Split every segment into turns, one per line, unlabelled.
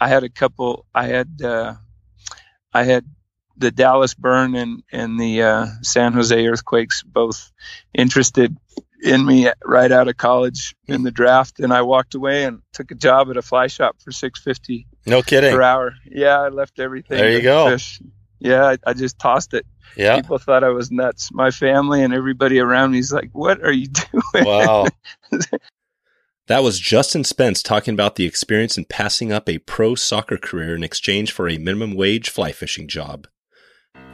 I had a couple. I had uh, I had the Dallas burn and and the uh, San Jose earthquakes both interested in me right out of college in the draft, and I walked away and took a job at a fly shop for six fifty.
No kidding.
Per hour. Yeah, I left everything.
There you go.
Fish. Yeah, I, I, just tossed it.
Yeah.
People thought I was nuts. My family and everybody around me is like, "What are you doing?"
Wow. that was Justin Spence talking about the experience in passing up a pro soccer career in exchange for a minimum wage fly fishing job.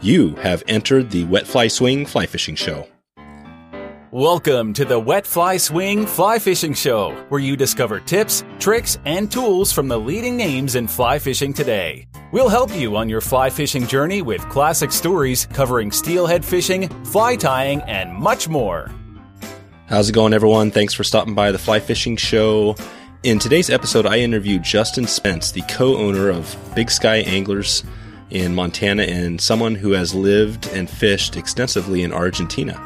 You have entered the Wet Fly Swing Fly Fishing Show.
Welcome to the Wet Fly Swing Fly Fishing Show, where you discover tips, tricks, and tools from the leading names in fly fishing today. We'll help you on your fly fishing journey with classic stories covering steelhead fishing, fly tying, and much more.
How's it going, everyone? Thanks for stopping by the Fly Fishing Show. In today's episode, I interviewed Justin Spence, the co owner of Big Sky Anglers in Montana and someone who has lived and fished extensively in Argentina.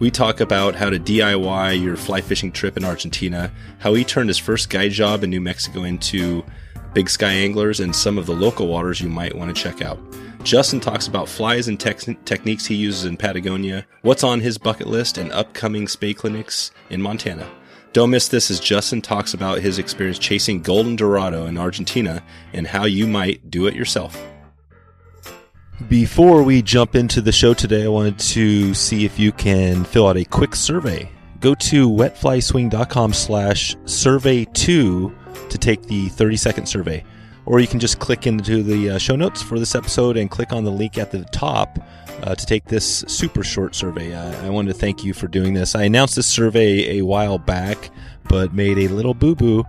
We talk about how to DIY your fly fishing trip in Argentina, how he turned his first guide job in New Mexico into Big Sky Anglers, and some of the local waters you might want to check out. Justin talks about flies and techniques he uses in Patagonia, what's on his bucket list, and upcoming spey clinics in Montana. Don't miss this as Justin talks about his experience chasing golden dorado in Argentina and how you might do it yourself. Before we jump into the show today, I wanted to see if you can fill out a quick survey. Go to wetflyswing.com slash survey two to take the 30 second survey. Or you can just click into the uh, show notes for this episode and click on the link at the top uh, to take this super short survey. Uh, I wanted to thank you for doing this. I announced this survey a while back, but made a little boo boo.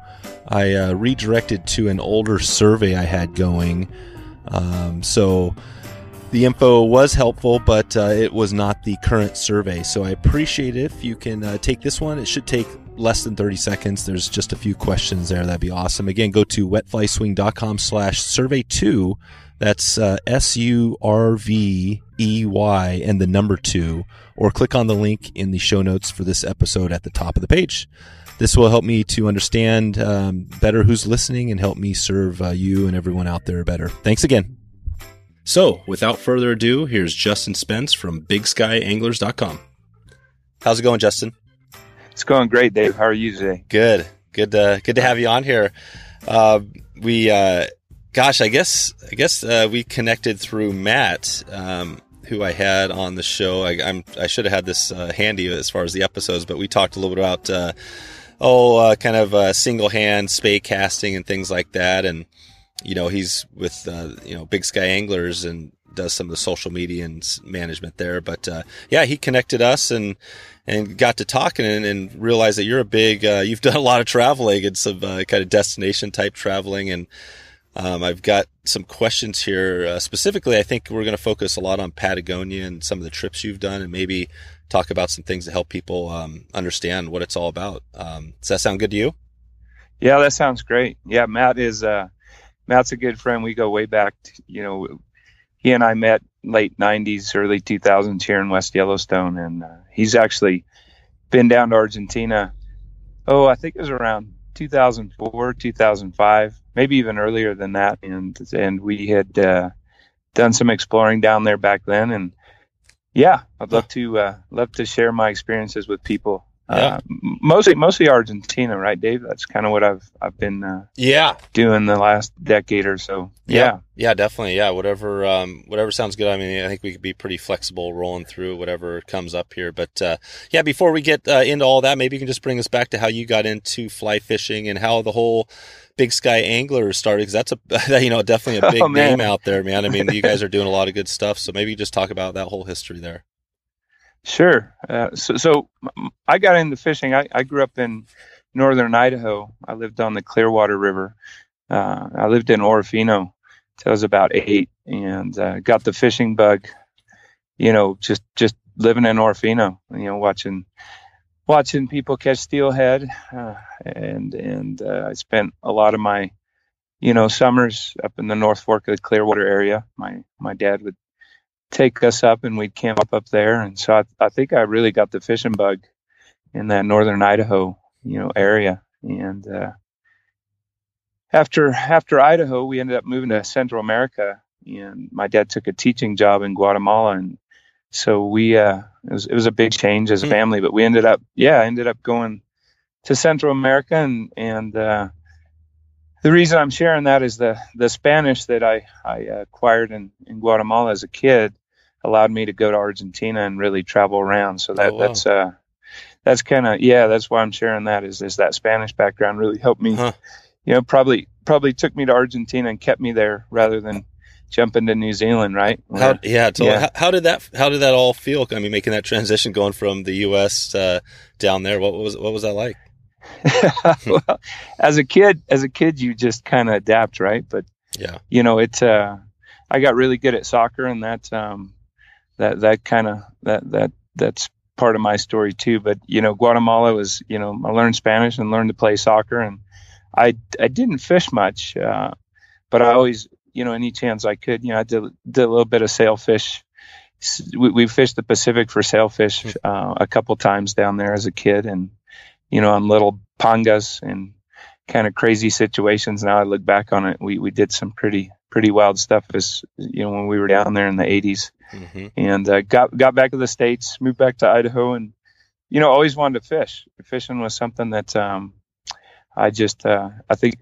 I uh, redirected to an older survey I had going. Um, so the info was helpful, but uh, it was not the current survey. So I appreciate it if you can uh, take this one. It should take less than 30 seconds. There's just a few questions there. That'd be awesome. Again, go to wetflyswing.com slash survey two. That's uh, S U R V E Y and the number two, or click on the link in the show notes for this episode at the top of the page. This will help me to understand um, better who's listening and help me serve uh, you and everyone out there better. Thanks again. So, without further ado, here's Justin Spence from BigSkyAnglers.com. How's it going, Justin?
It's going great, Dave. How are you today?
Good, good, to, good to have you on here. Uh, we, uh, gosh, I guess, I guess uh, we connected through Matt, um, who I had on the show. I, am I should have had this uh, handy as far as the episodes, but we talked a little bit about, uh, oh, uh, kind of single hand spey casting and things like that, and you know, he's with, uh, you know, Big Sky Anglers and does some of the social media and management there. But, uh, yeah, he connected us and, and got to talking and, and realized that you're a big, uh, you've done a lot of traveling and some, uh, kind of destination type traveling. And, um, I've got some questions here. Uh, specifically, I think we're going to focus a lot on Patagonia and some of the trips you've done and maybe talk about some things to help people, um, understand what it's all about. Um, does that sound good to you?
Yeah, that sounds great. Yeah, Matt is, uh, Matt's a good friend. We go way back. To, you know, he and I met late '90s, early 2000s here in West Yellowstone, and uh, he's actually been down to Argentina. Oh, I think it was around 2004, 2005, maybe even earlier than that. And and we had uh, done some exploring down there back then. And yeah, I'd love to uh, love to share my experiences with people yeah. Uh, mostly mostly Argentina, right, Dave? That's kind of what I've I've been uh,
yeah
doing the last decade or so. Yeah,
yeah, yeah definitely. Yeah, whatever um, whatever sounds good. I mean, I think we could be pretty flexible rolling through whatever comes up here. But uh, yeah, before we get uh, into all that, maybe you can just bring us back to how you got into fly fishing and how the whole Big Sky Angler started because that's a you know definitely a big oh, name out there, man. I mean, you guys are doing a lot of good stuff. So maybe just talk about that whole history there.
Sure. Uh, so, so I got into fishing. I, I grew up in northern Idaho. I lived on the Clearwater River. Uh, I lived in Orofino till I was about eight, and uh, got the fishing bug. You know, just just living in Orofino. You know, watching watching people catch steelhead, uh, and and uh, I spent a lot of my you know summers up in the North Fork of the Clearwater area. My my dad would take us up and we'd camp up there. And so I, I think I really got the fishing bug in that northern Idaho, you know, area. And uh, after after Idaho, we ended up moving to Central America, and my dad took a teaching job in Guatemala, and so we uh, it was it was a big change as a
Hmm.
family, but we ended up yeah ended up going to Central America, and and uh, the reason I'm sharing that is the the Spanish that I I acquired in in Guatemala as a kid allowed me to go to Argentina and really travel around. So that
Oh, wow.
that's uh that's kind of yeah that's why I'm sharing that is is that Spanish background really helped me.
Huh.
You know, probably probably took me to Argentina and kept me there rather than jumping to New Zealand, right?
How, yeah, totally.
Yeah.
How, how did that how did that all feel? I mean, making that transition going from the U.S. Uh, down there, what was what was that like?
well, as a kid, as a kid, you just kind of adapt, right? But
Yeah,
you know, it. Uh, I got really good at soccer, and that um, that that kind of that that that's part of my story too. But you know, Guatemala was you know I learned Spanish and learned to play soccer, and I I didn't fish much, uh, but I always you know any chance I could, you know, I did did a little bit of sailfish. We, we fished the Pacific for sailfish uh, a couple times down there as a kid, and you know on little pangas and kind of crazy situations. Now I look back on it, we we did some pretty pretty wild stuff as you know when we were down there in the 80s
hmm
and uh, got got back to the states, moved back to Idaho, and you know always wanted to fish. Fishing was something that um, I just uh, I think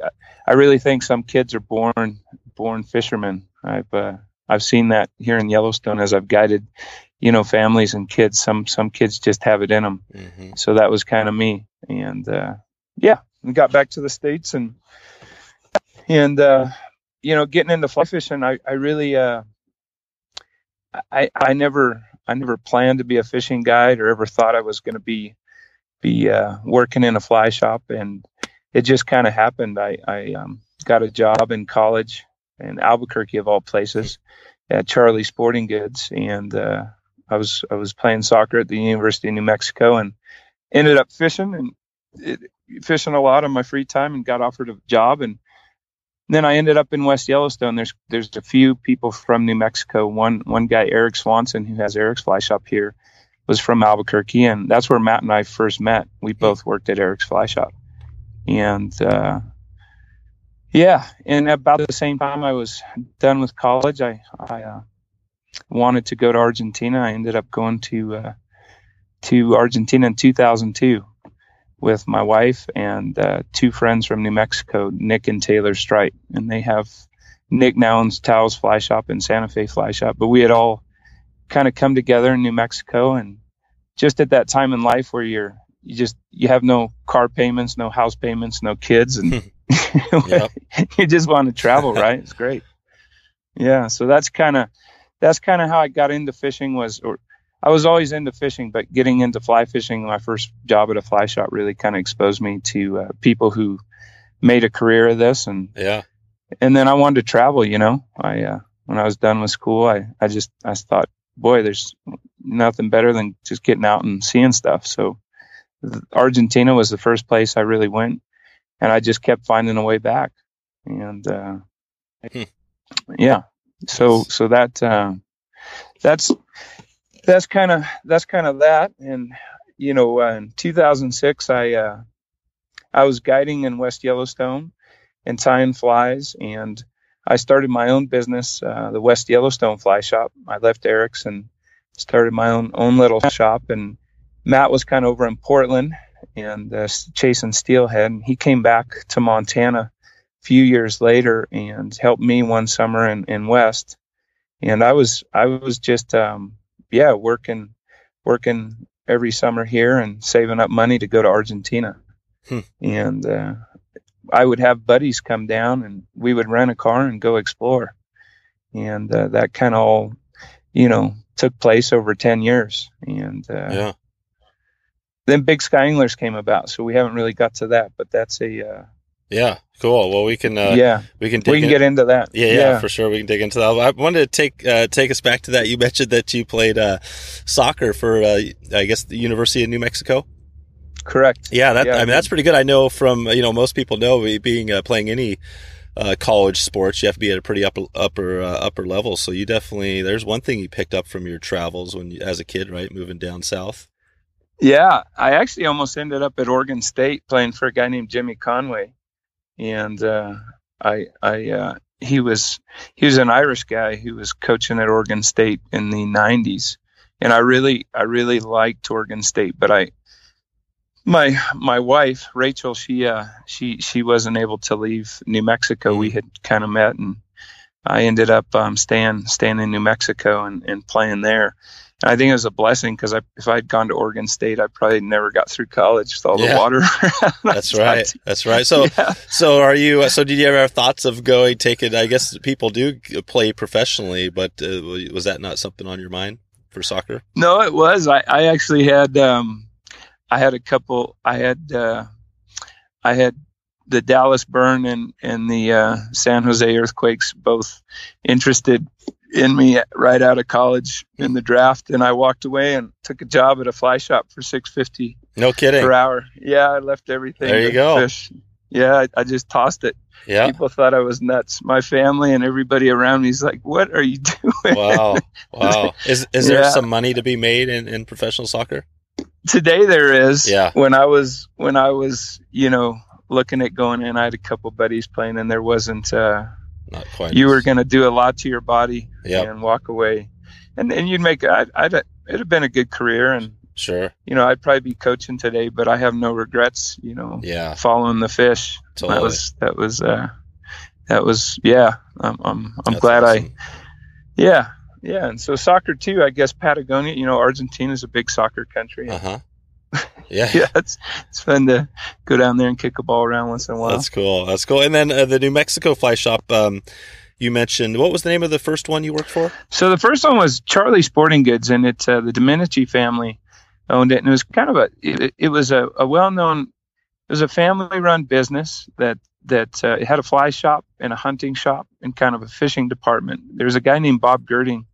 I really think some kids are born born fishermen. I've uh, I've seen that here in Yellowstone as I've guided you know families and kids. Some some kids just have it in them.
hmm
So that was kind of me, and uh, yeah, we got back to the states and and uh, you know getting into fly fishing. I I really uh, I I never I never planned to be a fishing guide or ever thought I was going to be be uh, working in a fly shop, and it just kind of happened. I I um, got a job in college in Albuquerque of all places at Charlie Sporting Goods, and uh, I was I was playing soccer at the University of New Mexico, and ended up fishing and it, fishing a lot on my free time, and got offered a job, and then I ended up in West Yellowstone. There's there's a few people from New Mexico. One one guy, Eric Swanson, who has Eric's Fly Shop here, was from Albuquerque, and that's where Matt and I first met. We both worked at Eric's Fly Shop, and uh, yeah, and about the same time I was done with college, I I uh, wanted to go to Argentina. I ended up going to uh, to Argentina in 2002 with my wife and uh, two friends from New Mexico, Nick and Taylor Streit, and they have Nick now owns Taos Fly Shop and Santa Fe Fly Shop, but we had all kind of come together in New Mexico, and just at that time in life where you're you just you have no car payments, no house payments, no kids, and you just want to travel, right? It's great. Yeah, so that's kind of that's kind of how I got into fishing was or I was always into fishing, but getting into fly fishing, my first job at a fly shop really kind of exposed me to uh, people who made a career of this and
yeah,
and then I wanted to travel, you know. I uh, when I was done with school, I I just I thought, boy, there's nothing better than just getting out and seeing stuff. So Argentina was the first place I really went, and I just kept finding a way back. And uh,
Hmm.
yeah, so so that uh, that's that's kind of that's kind of that. And you know, uh, in 2006, I uh, I was guiding in West Yellowstone and tying flies, and I started my own business, uh, the West Yellowstone Fly Shop. I left Eric's and started my own own little shop. And Matt was kind of over in Portland and uh, chasing steelhead. And he came back to Montana a few years later and helped me one summer in, in West. And I was I was just um, yeah working working every summer here and saving up money to go to Argentina.
Hmm.
And uh, I would have buddies come down and we would rent a car and go explore. And uh, that kind of all, you know, took place over 10 years. And uh,
yeah.
then Big Sky Anglers came about. So we haven't really got to that, but that's a, uh,
Yeah, cool. Well, we can uh,
yeah,
we can dig
we can
in-
get into that.
Yeah, yeah, for sure. We can dig into that. I wanted to take uh, take us back to that. You mentioned that you played uh, soccer for, uh, I guess, the University of New Mexico.
correct.
Yeah, that
Yeah,
I mean that's pretty good. I know from you know most people know being uh, playing any uh, college sports, you have to be at a pretty upper upper uh, upper level. So you definitely there's one thing you picked up from your travels when you, as a kid, right, moving down south.
Yeah, I actually almost ended up at Oregon State playing for a guy named Jimmy Conway, and uh, I I uh, he was he was an Irish guy who was coaching at Oregon State in the 90s, and I really I really liked Oregon State, but I my my wife Rachel she uh she she wasn't able to leave New Mexico. We had kind of met and I ended up um, staying staying in New Mexico and, and playing there. I think it was a blessing because if I'd gone to Oregon State, I probably never got through college with all
Yeah.
the water.
That's right. That's right. So,
Yeah.
so are you? So, did you ever have thoughts of going take it? I guess people do play professionally, but uh, was that not something on your mind for soccer?
No, it was. I, I actually had um, I had a couple. I had uh, I had the Dallas burn and and the uh, San Jose earthquakes both interested in me right out of college in the draft, and I walked away and took a job at a fly shop for six fifty
No kidding.
per hour. Yeah, I left everything.
There you go.
Fish. Yeah, I, I just tossed it.
Yeah.
People thought I was nuts. My family and everybody around me is like, "What are you doing?"
Wow. Wow. Is is there
Yeah.
some money to be made in, in professional soccer?
today there is
Yeah.
when i was when i was you know looking at going in i had a couple buddies playing and there wasn't uh
Not quite.
you were going to do a lot to your body
Yep.
and walk away and and you'd make I'd, I'd it'd have been a good career and
Sure.
you know i'd probably be coaching today but i have no regrets you know
Yeah.
following the fish
Totally.
that was that was uh that was yeah i'm i'm, I'm
That's
glad i
awesome.
yeah yeah and so soccer too i guess patagonia you know Argentina is a big soccer country
Uh huh. Yeah.
yeah, it's it's fun to go down there and kick a ball around once in a while.
That's cool. That's cool. And then uh, the New Mexico fly shop. Um, you mentioned what was the name of the first one you worked for?
so the first one was Charlie Sporting Goods, and it's uh, the Domenici family owned it, and it was kind of a it, it was a, a well known it was a family run business that that uh, it had a fly shop and a hunting shop and kind of a fishing department. There was a guy named Bob Girding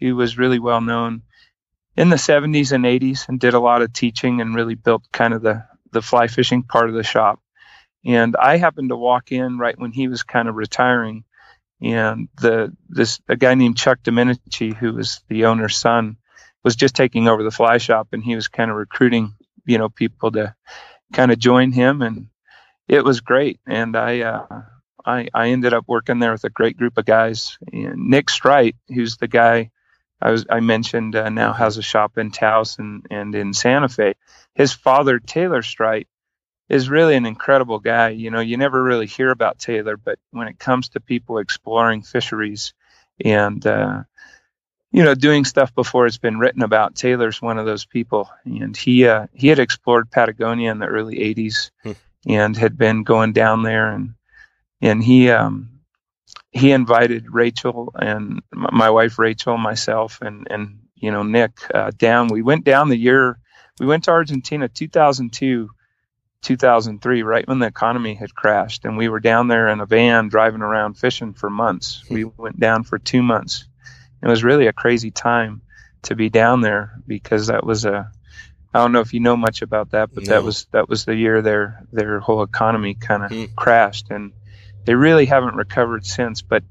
who was really well known in the 70s and 80s and did a lot of teaching and really built kind of the the fly fishing part of the shop. And I happened to walk in right when he was kind of retiring, and the this a guy named Chuck Domenici, who was the owner's son, was just taking over the fly shop, and he was kind of recruiting, you know, people to kind of join him, and it was great. And I uh, I I ended up working there with a great group of guys. And Nick Strite, who's the guy I was I mentioned, uh, now has a shop in Taos and and in Santa Fe. His father, Taylor Streit, is really an incredible guy. You know, you never really hear about Taylor, but when it comes to people exploring fisheries and uh, you know doing stuff before it's been written about, Taylor's one of those people. And he uh, he had explored Patagonia in the early '80s
Hmm.
and had been going down there, and and he um, he invited Rachel and my wife Rachel, myself, and and you know Nick uh, down. We went down the year. We went to Argentina 2002 2003, right when the economy had crashed, and we were down there in a van driving around fishing for months. We went down for two months. It was really a crazy time to be down there because that was a I don't know if you know much about that, but
No.
that was that was the year their their whole economy kind of
Hmm.
crashed, and they really haven't recovered since. But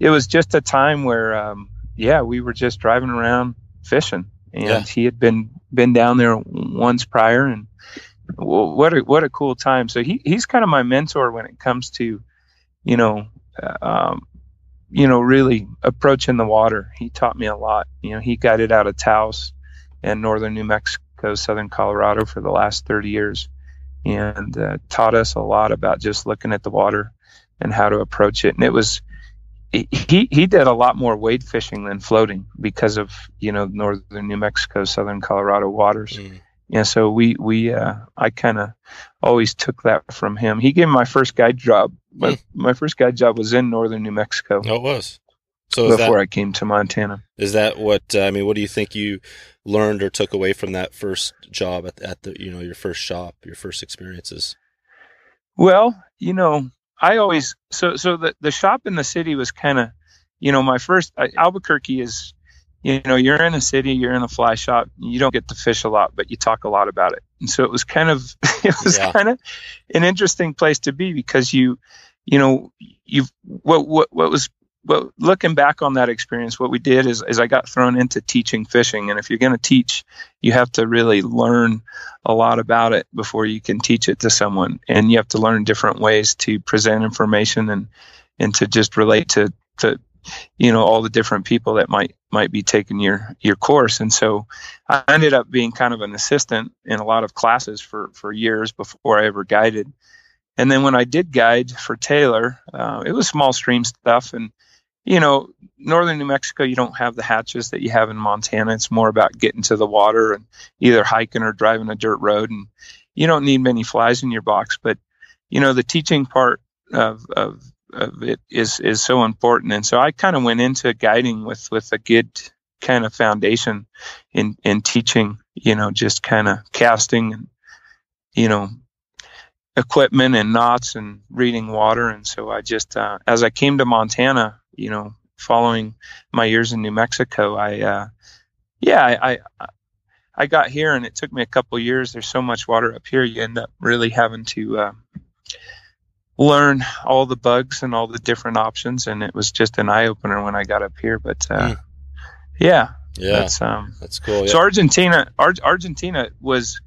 it was just a time where, um, yeah, we were just driving around fishing, and
Yeah.
he had been been down there once prior, and what a what a cool time. So he he's kind of my mentor when it comes to, you know, uh, um, you know, really approaching the water. He taught me a lot. You know, he guided out of Taos and northern New Mexico, southern Colorado for the last 30 years, and uh, taught us a lot about just looking at the water and how to approach it. And it was he he did a lot more wade fishing than floating because of you know northern New Mexico, southern Colorado waters.
Mm.
Yeah, so we we uh, I kind of always took that from him. He gave me my first guide job. My, my first guide job was in northern New Mexico
No, it was. So
before
that
I came to Montana.
is that what uh, I mean? What do you think you learned or took away from that first job at, at the you know your first shop, your first experiences?
Well, you know, I always so so the the shop in the city was kind of, you know, my first I, Albuquerque is, you know, you're in a city, you're in a fly shop, you don't get to fish a lot, but you talk a lot about it, and so it was kind of it was
Yeah.
kind of an interesting place to be because you, you know, you've what what what was but looking back on that experience, what we did is, is I got thrown into teaching fishing. And if you're going to teach, you have to really learn a lot about it before you can teach it to someone. And you have to learn different ways to present information and, and to just relate to, to, you know, all the different people that might, might be taking your, your course. And so I ended up being kind of an assistant in a lot of classes for, for years before I ever guided. And then when I did guide for Taylor, uh, it was small stream stuff. And, you know, northern New Mexico, you don't have the hatches that you have in Montana. It's more about getting to the water and either hiking or driving a dirt road. And you don't need many flies in your box. But, you know, the teaching part of, of, of it is, is so important. And so I kind of went into guiding with, with a good kind of foundation in, in teaching, you know, just kind of casting and, you know, equipment and knots and reading water. And so I just, uh, as I came to Montana, you know, following my years in New Mexico, I, uh, yeah, I, I, I, got here and it took me a couple years. There's so much water up here. You end up really having to, uh, learn all the bugs and all the different options. And it was just an eye opener when I got up here. But, uh, mm. yeah,
yeah, that's, um, that's cool.
Yeah. So Argentina, Ar- Argentina was,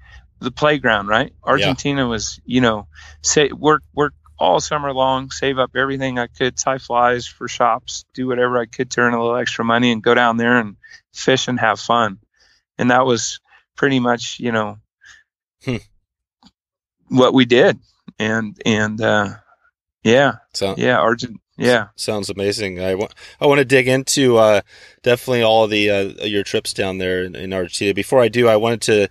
the playground, right? Argentina yeah. was, you know, say work work all summer long, save up everything I could, tie flies for shops, do whatever I could to earn a little extra money, and go down there and fish and have fun. And that was pretty much, you know, hmm. what we did. And and uh, yeah, so, yeah, Argent. Yeah,
sounds amazing. I want I want to dig into uh, definitely all the uh, your trips down there in, in Argentina. Before I do, I wanted to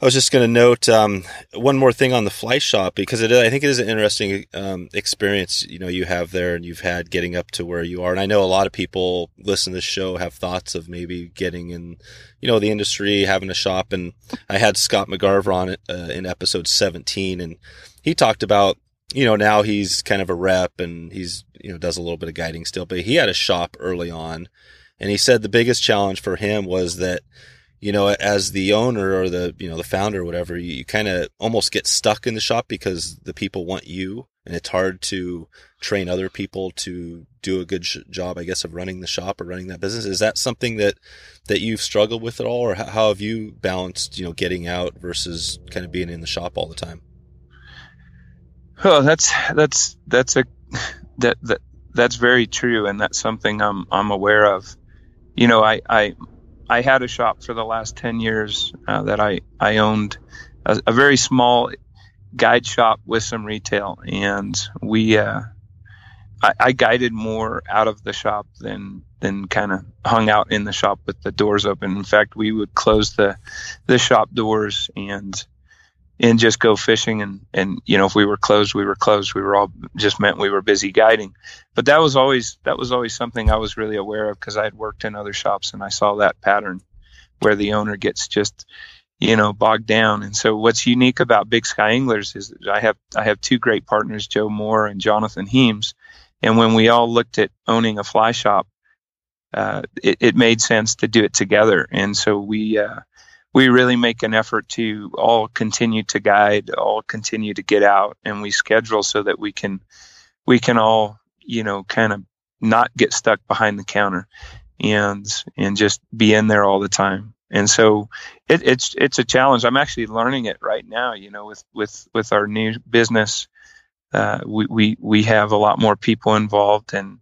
I was just going to note um, one more thing on the fly shop because it, I think it is an interesting um, experience. You know, you have there and you've had getting up to where you are, and I know a lot of people listen to the show have thoughts of maybe getting in, you know, the industry, having a shop. And I had Scott McGarva on it uh, in episode 17, and he talked about, you know, now he's kind of a rep and he's you know does a little bit of guiding still, but he had a shop early on, and he said the biggest challenge for him was that you know, as the owner or the, you know, the founder or whatever, you, you kind of almost get stuck in the shop because the people want you and it's hard to train other people to do a good sh- job, I guess, of running the shop or running that business. Is that something that, that you've struggled with at all or how, how have you balanced, you know, getting out versus kind of being in the shop all the time?
Oh, that's, that's, that's a, that, that, that's very true. And that's something I'm, I'm aware of. You know, I, I, I had a shop for the last 10 years uh, that I, I owned a, a, very small guide shop with some retail. And we, uh, I, I, guided more out of the shop than, than kind of hung out in the shop with the doors open. In fact, we would close the, the shop doors and, and just go fishing. And and you know if we were closed we were closed. We were all just meant we were busy guiding. But that was always that was always something i was really aware of because i had worked in other shops and i saw that pattern where the owner gets just you know bogged down. And so what's unique about big sky anglers is i have i have two great partners joe moore and jonathan heames. And when we all looked at owning a fly shop uh, it, it, made sense to do it together. And so we uh, we really make an effort to all continue to guide, all continue to get out, and we schedule so that we can we can all you know kind of not get stuck behind the counter and and just be in there all the time. And so it, it's it's a challenge. I'm actually learning it right now. You know, with with with our new business, uh, we we we have a lot more people involved and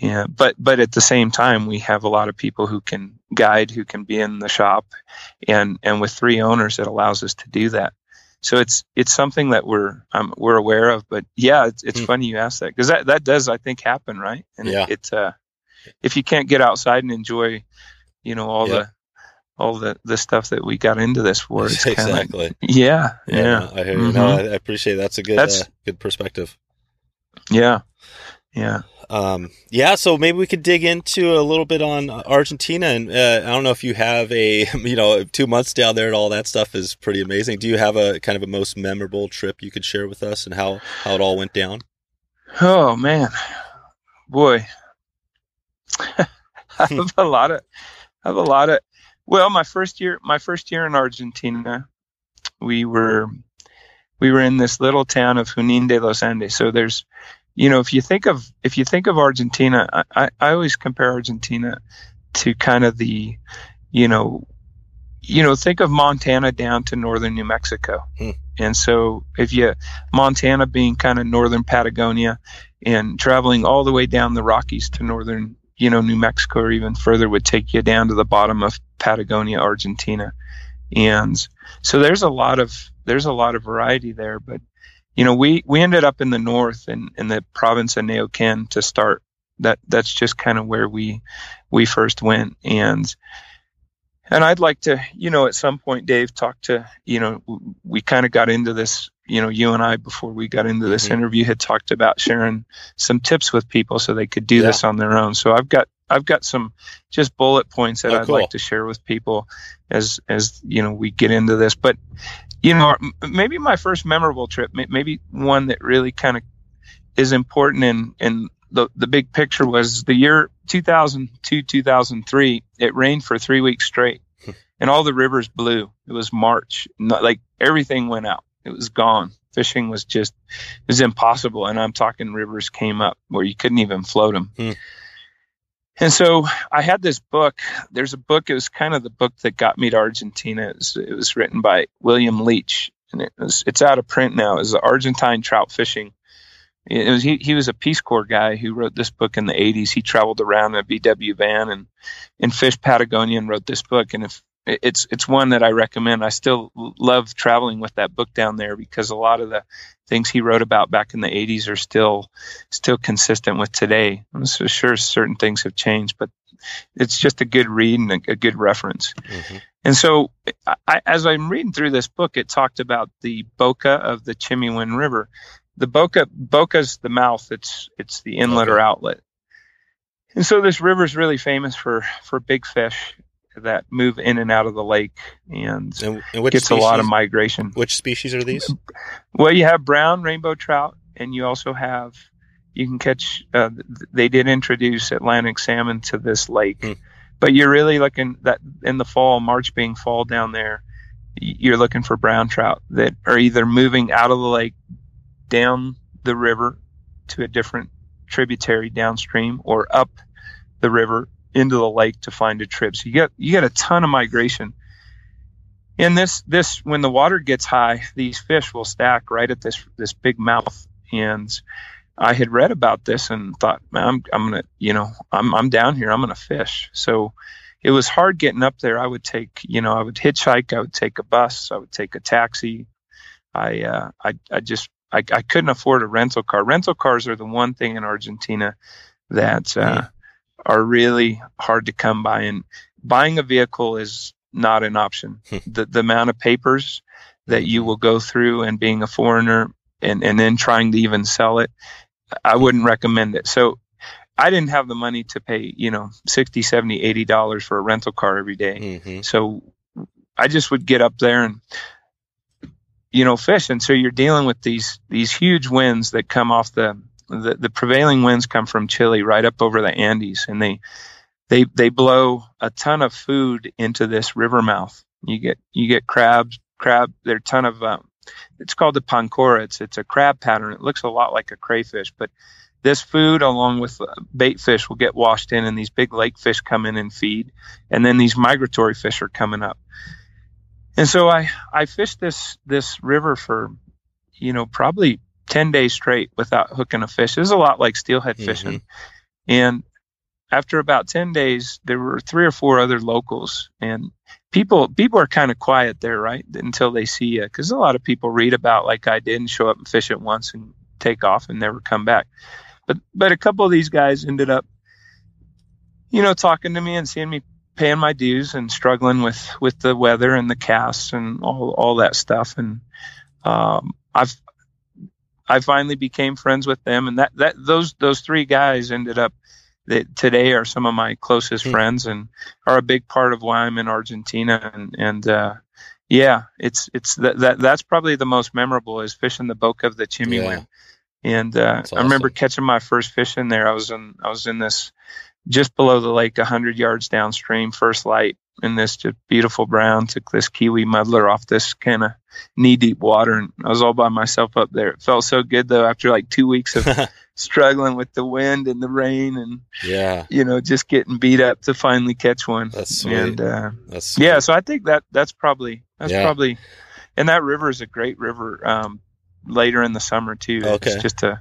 yeah, but but at the same time, we have a lot of people who can guide, who can be in the shop, and and with three owners, it allows us to do that. So it's it's something that we're um, we're aware of. But yeah, it's, it's hmm. funny you ask that because that that does I think happen, right? And yeah. it, it uh, if you can't get outside and enjoy, you know, all the all the the stuff that we got into this for, it's
exactly.
Yeah, yeah, yeah.
I hear you. Mm-hmm. No, I, I, appreciate it. that's a good that's, uh, good perspective.
Yeah, yeah.
Um, yeah, so maybe we could dig into a little bit on Argentina, and uh, I don't know if you have a, you know, two months down there and all that stuff is pretty amazing. Do you have a kind of a most memorable trip you could share with us and how how it all went down?
Oh man, boy, I have a lot of, I have a lot of. Well, my first year, my first year in Argentina, we were, we were in this little town of Junín de los Andes. So there's you know, if you think of if you think of Argentina, I, I always compare Argentina to kind of the, you know, you know, think of Montana down to northern New Mexico. Hmm. And so if you Montana being kind of northern Patagonia and traveling all the way down the Rockies to northern, you know, New Mexico or even further would take you down to the bottom of Patagonia, Argentina. And so there's a lot of there's a lot of variety there, but you know, we we ended up in the north in in the province of Neuquén to start. That that's just kind of where we we first went and and I'd like to, you know, at some point, Dave, talk to, you know, we kind of got into this, you know, you and I, before we got into this mm-hmm. interview, had talked about sharing some tips with people so they could do yeah. this on their own. So I've got, I've got some just bullet points that oh, I'd cool. like to share with people as, as, you know, we get into this. But, you know, maybe my first memorable trip, maybe one that really kind of is important in, in the, the big picture was the year 2002, 2003, it rained for three weeks straight and all the rivers blew. It was March. Not, like everything went out. It was gone. Fishing was just, it was impossible. And I'm talking rivers came up where you couldn't even float them. Hmm. And so I had this book. There's a book. It was kind of the book that got me to Argentina. It was, it was written by William Leitch, and it was, it's out of print now. It's Argentine Trout Fishing it was he, he was a Peace Corps guy who wrote this book in the 80s. He traveled around in a VW van and and fished Patagonia and wrote this book. And if it's it's one that I recommend. I still love traveling with that book down there because a lot of the things he wrote about back in the 80s are still still consistent with today. I'm so sure certain things have changed, but it's just a good read and a, a good reference. Mm-hmm. And so, I, as I'm reading through this book, it talked about the boca of the Chimehuin River, the boca boca's the mouth it's it's the inlet okay. or outlet and so this river is really famous for for big fish that move in and out of the lake and, and, and gets species, a lot of migration.
which species are these?
Well you have brown rainbow trout and you also have you can catch uh, they did introduce atlantic salmon to this lake. Hmm. but you're really looking that in the fall march being fall down there you're looking for brown trout that are either moving out of the lake down the river to a different tributary downstream or up the river into the lake to find a trib. So you get you get a ton of migration. And this this when the water gets high, these fish will stack right at this this big mouth. And I had read about this and thought, man, I'm I'm gonna you know I'm I'm down here. I'm gonna fish. So it was hard getting up there. I would take you know I would hitchhike. I would take a bus. I would take a taxi. I uh, I I just I, I couldn't afford a rental car. Rental cars are the one thing in Argentina that uh, are really hard to come by, and buying a vehicle is not an option. Hmm. the the amount of papers that you will go through, and being a foreigner, and and then trying to even sell it, I wouldn't recommend it. So I didn't have the money to pay, you know, 60, 70, 80 dollars for a rental car every day. Mm-hmm. So I just would get up there and you know, fish. And so you're dealing with these these huge winds that come off the the, the prevailing winds come from Chile right up over the Andes, and they they they blow a ton of food into this river mouth. You get you get crabs, crab. There are a ton of um, it's called the pancora. It's it's a crab pattern. It looks a lot like a crayfish, but this food along with uh, bait fish will get washed in and these big lake fish come in and feed and then these migratory fish are coming up and so I I fished this this river for you know probably ten days straight without hooking a fish. It was a lot like steelhead mm-hmm. fishing, and after about ten days, there were three or four other locals, and people people are kind of quiet there, right, until they see you, because a lot of people read about like I did and show up and fish it once and take off and never come back. But but a couple of these guys ended up, you know, talking to me and seeing me paying my dues and struggling with with the weather and the casts and all all that stuff. And um, I've I finally became friends with them, and that that those those three guys ended up that today are some of my closest mm-hmm. friends and are a big part of why I'm in Argentina. And and uh, yeah, it's it's that, that that's probably the most memorable is fishing the boca of the Chimehuin. Yeah. And uh, awesome. I remember catching my first fish in there. I was in I was in this just below the lake, 100 yards downstream, first light in this just beautiful brown. Took this kiwi muddler off this kind of knee deep water, and I was all by myself up there. It felt so good though after like two weeks of struggling with the wind and the rain and
yeah,
you know, just getting beat up to finally catch one.
That's sweet.
And uh,
that's sweet.
yeah, so I think that that's probably that's
Yeah.
probably, and that river is a great river. Um, later in the summer too.
Okay.
It's just a,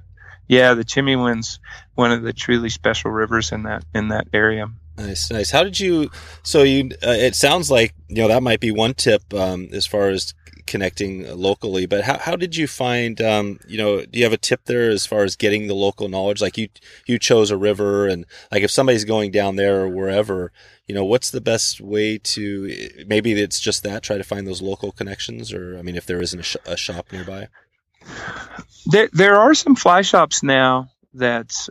yeah, the Chimehuin's one of the truly special rivers in that in that area.
Nice, nice. How did you? So you? Uh, it sounds like you know that might be one tip um, as far as connecting locally. But how how did you find? Um, you know, do you have a tip there as far as getting the local knowledge? Like you you chose a river, and like if somebody's going down there or wherever, you know, what's the best way to? Maybe it's just that. Try to find those local connections, or I mean, if there isn't a, sh- a shop nearby.
There there are some fly shops now that,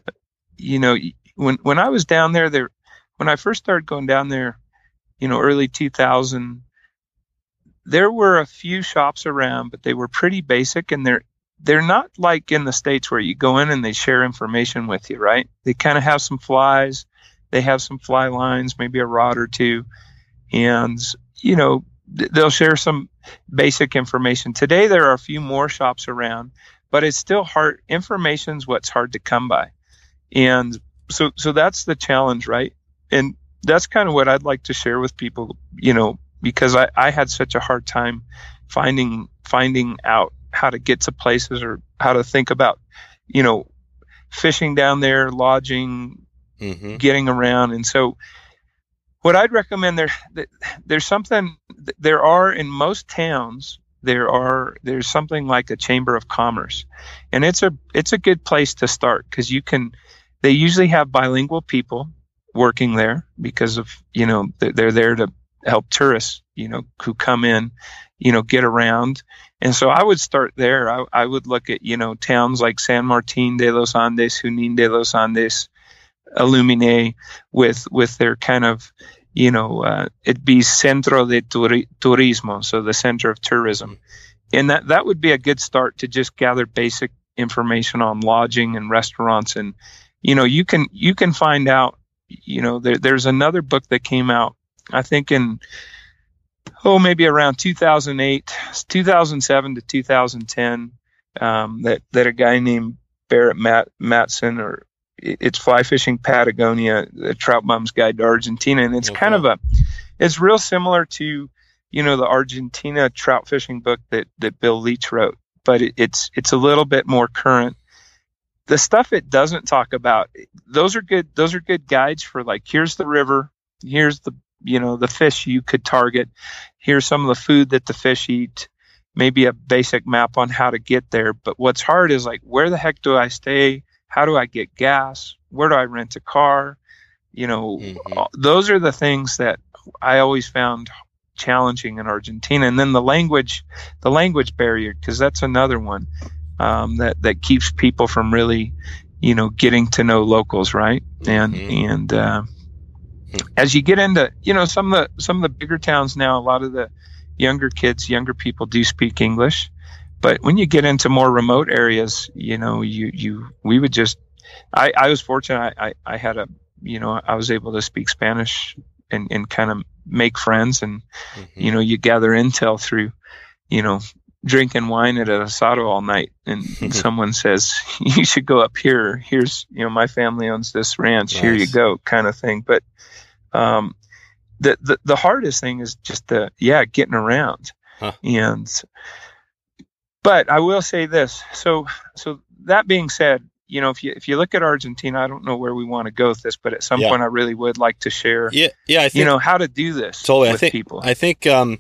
you know, when when I was down there, there when I first started going down there, you know, early 2000, there were a few shops around, but they were pretty basic and they're they're not like in the states where you go in and they share information with you, right? They kind of have some flies, they have some fly lines, maybe a rod or two, and you know they'll share some basic information. Today there are a few more shops around, but it's still hard. Information's what's hard to come by, and so so that's the challenge, right? And that's kind of what I'd like to share with people, you know, because I, I had such a hard time finding finding out how to get to places or how to think about, you know, fishing down there, lodging,
Mm-hmm.
getting around. And so, what I'd recommend there, there's something there are in most towns. There are there's something like a chamber of commerce, and it's a it's a good place to start because you can. They usually have bilingual people working there because of you know they're, there to help tourists you know who come in you know get around and so i would start there i, I would look at you know towns like san martin de los andes junin de los andes Aluminé with with their kind of you know uh, it'd be centro de turi- turismo so the center of tourism. And that that would be a good start to just gather basic information on lodging and restaurants and you know you can you can find out you know there, there's another book that came out i think in oh maybe around 2008 2007 to 2010 um, that that a guy named barrett Matt, matson or it's fly fishing patagonia the trout bum's guide to argentina. And it's kind of a it's real similar to you know the argentina trout fishing book that that bill leitch wrote but it, it's it's a little bit more current. The stuff it doesn't talk about those are good those are good guides for like here's the river here's the you know the fish you could target here's some of the food that the fish eat maybe a basic map on how to get there. But what's hard is like where the heck do i stay how do i get gas? Where do i rent a car? You know
Mhm.
those are the things that i always found challenging in argentina. And then the language the language barrier because that's another one um, that that keeps people from really you know getting to know locals right? And
Mhm.
and uh, as you get into you know some of the some of the bigger towns now a lot of the younger kids younger people do speak english but when you get into more remote areas you know you you we would just i i was fortunate. I i, I had a you know i was able to speak spanish and and kind of make friends and
Mhm.
you know you gather intel through you know drinking wine at an asado all night and someone says you should go up here. Here's you know my family owns this ranch. Here you go kind of thing. But um the, the the hardest thing is just the yeah getting around.
Huh.
and but i will say this so so that being said you know if you if you look at argentina i don't know where we want to go with this but at some
Yeah.
point i really would like to share
yeah, yeah. I think
you know how to do this
Totally. I
with
think-
people
I think, um,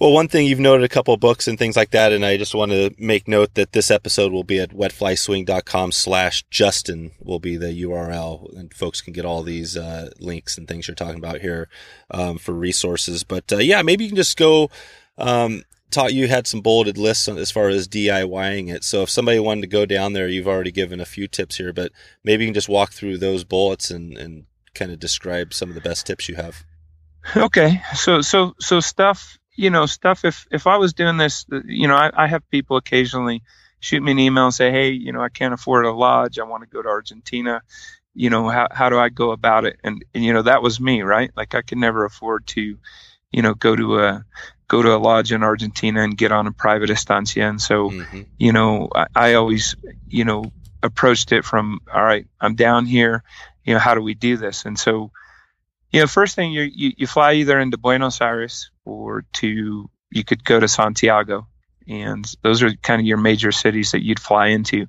well, one thing you've noted a couple of books and things like that, and I just want to make note that this episode will be at wetflyswing.com slash Justin will be the URL, and folks can get all these uh, links and things you're talking about here um, for resources. But uh, yeah, maybe you can just go. Um, taught you had some bulleted lists on, as far as DIYing it. So if somebody wanted to go down there, you've already given a few tips here, but maybe you can just walk through those bullets and, and kind of describe some of the best tips you have.
Okay, so so so stuff, you know, stuff. If if I was doing this, uh, you know, I, I have people occasionally shoot me an email and say, hey, you know, I can't afford a lodge. I want to go to Argentina. You know, how how do I go about it? And, and you know, that was me, right? Like I could never afford to, you know, go to a go to a lodge in Argentina and get on a private estancia. And so,
Mhm.
you know, I, I always, you know, approached it from all right i'm down here you know how do we do this and so you know first thing you you, you fly either into buenos aires or to you could go to santiago and those are kind of your major cities that you'd fly into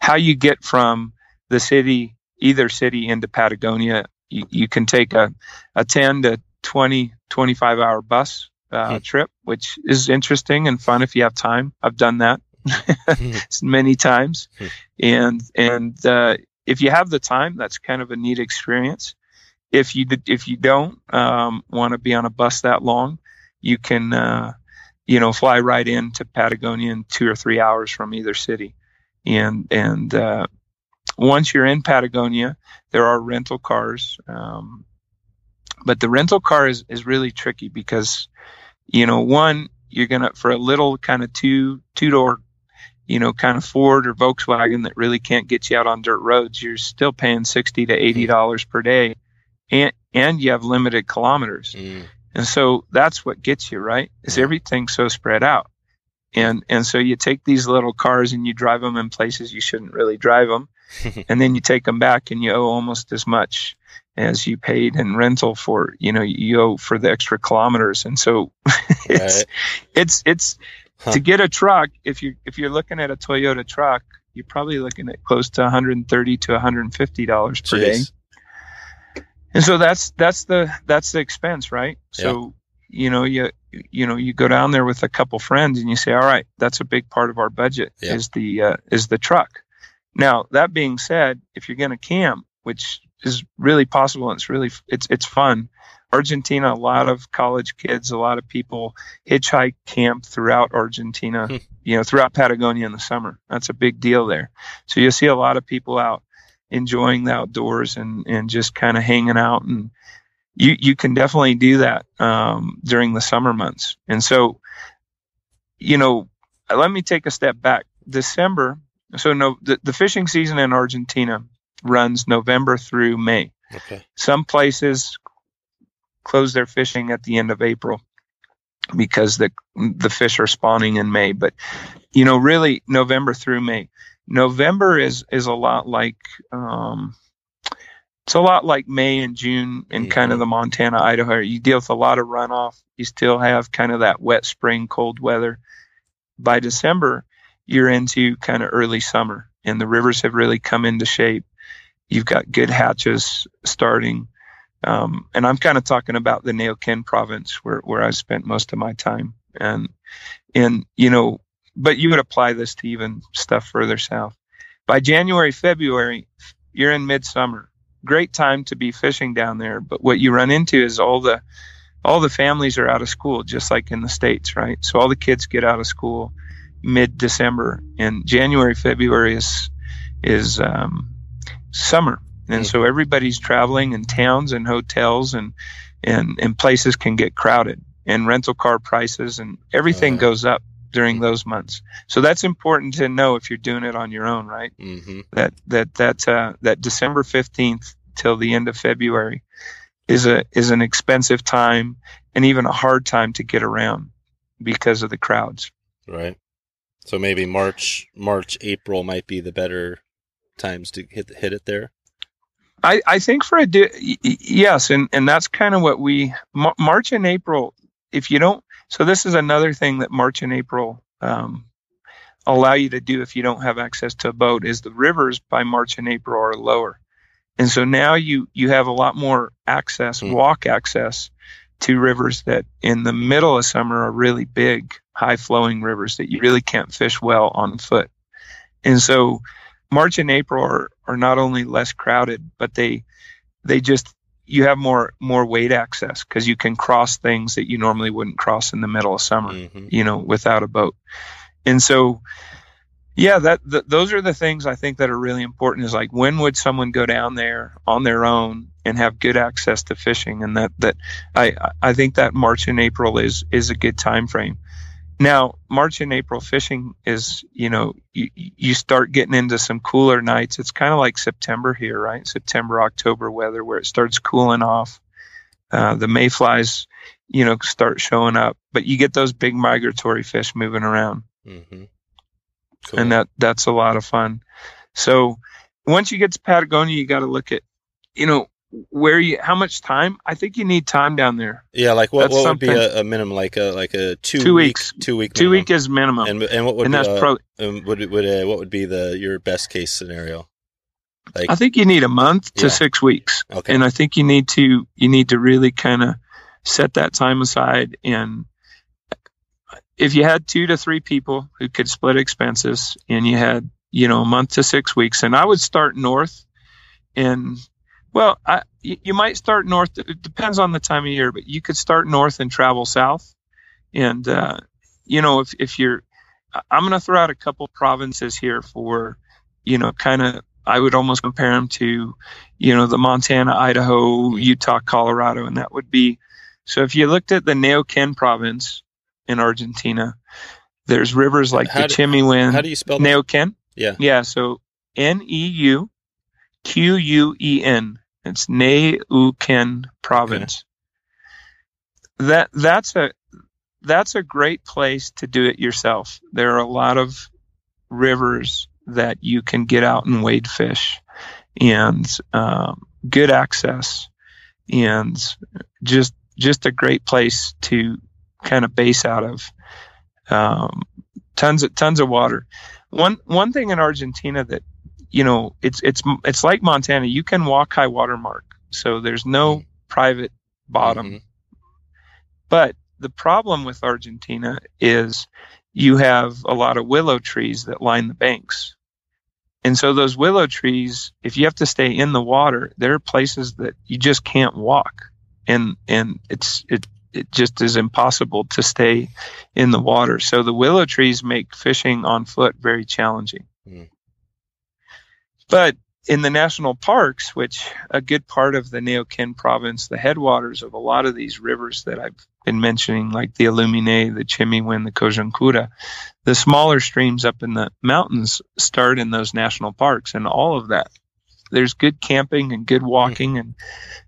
how you get from the city either city into patagonia you, you can take a, a 10 to 20 25 hour bus uh, hmm. trip which is interesting and fun if you have time i've done that many times. Hmm. and and uh, if you have the time, that's kind of a neat experience. If you if you don't um, want to be on a bus that long, you can uh, you know fly right into Patagonia in two or three hours from either city, and and uh, once you're in Patagonia, there are rental cars. Um, but the rental car is, is really tricky because, you know, one, you're going to, for a little kind of two, two door you know, kind of Ford or Volkswagen that really can't get you out on dirt roads, you're still paying sixty to eighty mm-hmm. dollars per day, and and you have limited kilometers, mm. and so that's what gets you right. Is mm. everything so spread out, and and so you take these little cars and you drive them in places you shouldn't really drive them, and then you take them back and you owe almost as much as you paid in rental for you know you owe for the extra kilometers and so it's right. it's it's Huh. To get a truck, if you if you're looking at a Toyota truck, you're probably looking at close to 130 to 150 dollars per day. And so that's that's the that's the expense, right? Yeah. So you know you you know you go down there with a couple friends and you say, all right, that's a big part of our budget yeah. is the uh, is the truck. Now that being said, if you're going to camp, which is really possible and it's really it's it's fun Argentina, a lot of college kids, a lot of people hitchhike camp throughout Argentina, hmm. you know, throughout Patagonia in the summer. That's a big deal there. So you'll see a lot of people out enjoying the outdoors and, and just kind of hanging out. And you, you can definitely do that um, during the summer months. And so, you know, let me take a step back. December, so no, the, the fishing season in Argentina runs November through May. Okay. Some places close their fishing at the end of April because the the fish are spawning in May. But you know, really November through May. November is is a lot like um, it's a lot like May and June in mm-hmm. kind of the Montana, Idaho. You deal with a lot of runoff. You still have kind of that wet spring, cold weather. By December, you're into kind of early summer, and the rivers have really come into shape. You've got good hatches starting. Um, and I'm kind of talking about the Neuquén province where, where I spent most of my time. And, and, you know, but you would apply this to even stuff further south. By January, February, you're in midsummer. Great time to be fishing down there. But what you run into is all the, all the families are out of school, just like in the States, right? So all the kids get out of school mid December and January, February is, is, um, summer and so everybody's traveling and towns and hotels and, and, and places can get crowded and rental car prices and everything uh, goes up during those months. So that's important to know if you're doing it on your own, right? Mm-hmm. That, that, that, uh, that December 15th till the end of February is a, is an expensive time and even a hard time to get around because of the crowds.
Right. So maybe March, March, April might be the better times to hit hit it there.
I, I think for a di- yes, and and that's kind of what we March and April. If you don't, so this is another thing that March and April um, allow you to do if you don't have access to a boat is the rivers by March and April are lower, and so now you you have a lot more access, mm. walk access to rivers that in the middle of summer are really big, high flowing rivers that you really can't fish well on foot, and so March and April are, are not only less crowded, but they they just you have more more weight access because you can cross things that you normally wouldn't cross in the middle of summer, mm-hmm. you know, without a boat. And so, yeah, that th- those are the things I think that are really important. Is like when would someone go down there on their own and have good access to fishing? And that that I I think that March and April is is a good time frame. Now, March and April fishing is, you know, you, you start getting into some cooler nights. It's kind of like September here, right? September, October weather where it starts cooling off. Uh, the mayflies, you know, start showing up, but you get those big migratory fish moving around. Mm-hmm. Cool. And that, that's a lot of fun. So once you get to Patagonia, you got to look at, you know, where you how much time? I think you need time down there.
Yeah, like what,
That's
what would be a, a minimum, like a like a two,
Two
week-
weeks.
two week,
two week is minimum. And,
and and what would
that's
uh,
pro
um, would would uh, what would be the your best case scenario? Like
i think you need a month to
Yeah.
six weeks.
Okay,
and i think you need to you need to really kind of set that time aside and if you had two to three people who could split expenses and you had you know a month to six weeks and i would start north and well I, you might start north it depends on the time of year but you could start north and travel south and uh, you know if, if you're i'm going to throw out a couple provinces here for you know kind of i would almost compare them to you know the montana idaho utah colorado and that would be so if you looked at the Neuquén province in argentina there's rivers like
How
the
do-
Chimehuin,
how do you spell that?
Neuquén.
Yeah.
Yeah. So N E U Q U E N. It's Neuquén province. That that's a that's a great place to do it yourself. There are a lot of rivers that you can get out and wade fish, and um, good access, and just just a great place to kind of base out of. Um, tons of tons of water. One one thing in Argentina that you know it's it's it's like Montana. You can walk high water mark, so there's no private bottom.
Mhm.
But the problem with Argentina is you have a lot of willow trees that line the banks. And so those willow trees, if you have to stay in the water, there are places that you just can't walk. And and it's it it just is impossible to stay in the water. So the willow trees make fishing on foot very challenging.
Hmm.
But in the national parks, which a good part of the Neuquén province, the headwaters of a lot of these rivers that I've been mentioning, like the Aluminé, the Chimehuin, the Collón Curá, the smaller streams up in the mountains start in those national parks and all of that. There's good camping and good walking and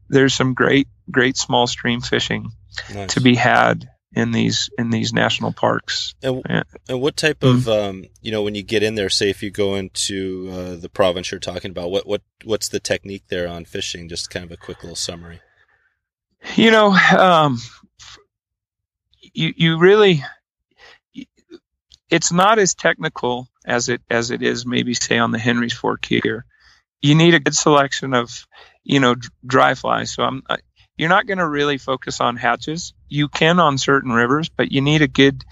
there's some great, great small stream fishing
Nice.
to be had in these in these national parks.
And, and what type of um, you know when you get in there, say if you go into uh, the province you're talking about, what what what's the technique there on fishing? Just kind of a quick little summary.
You know, um, you you really it's not as technical as it as it is maybe say on the Henry's Fork here. You need a good selection of you know dry flies. So I'm I, you're not going to really focus on hatches. You can on certain rivers, but you need a good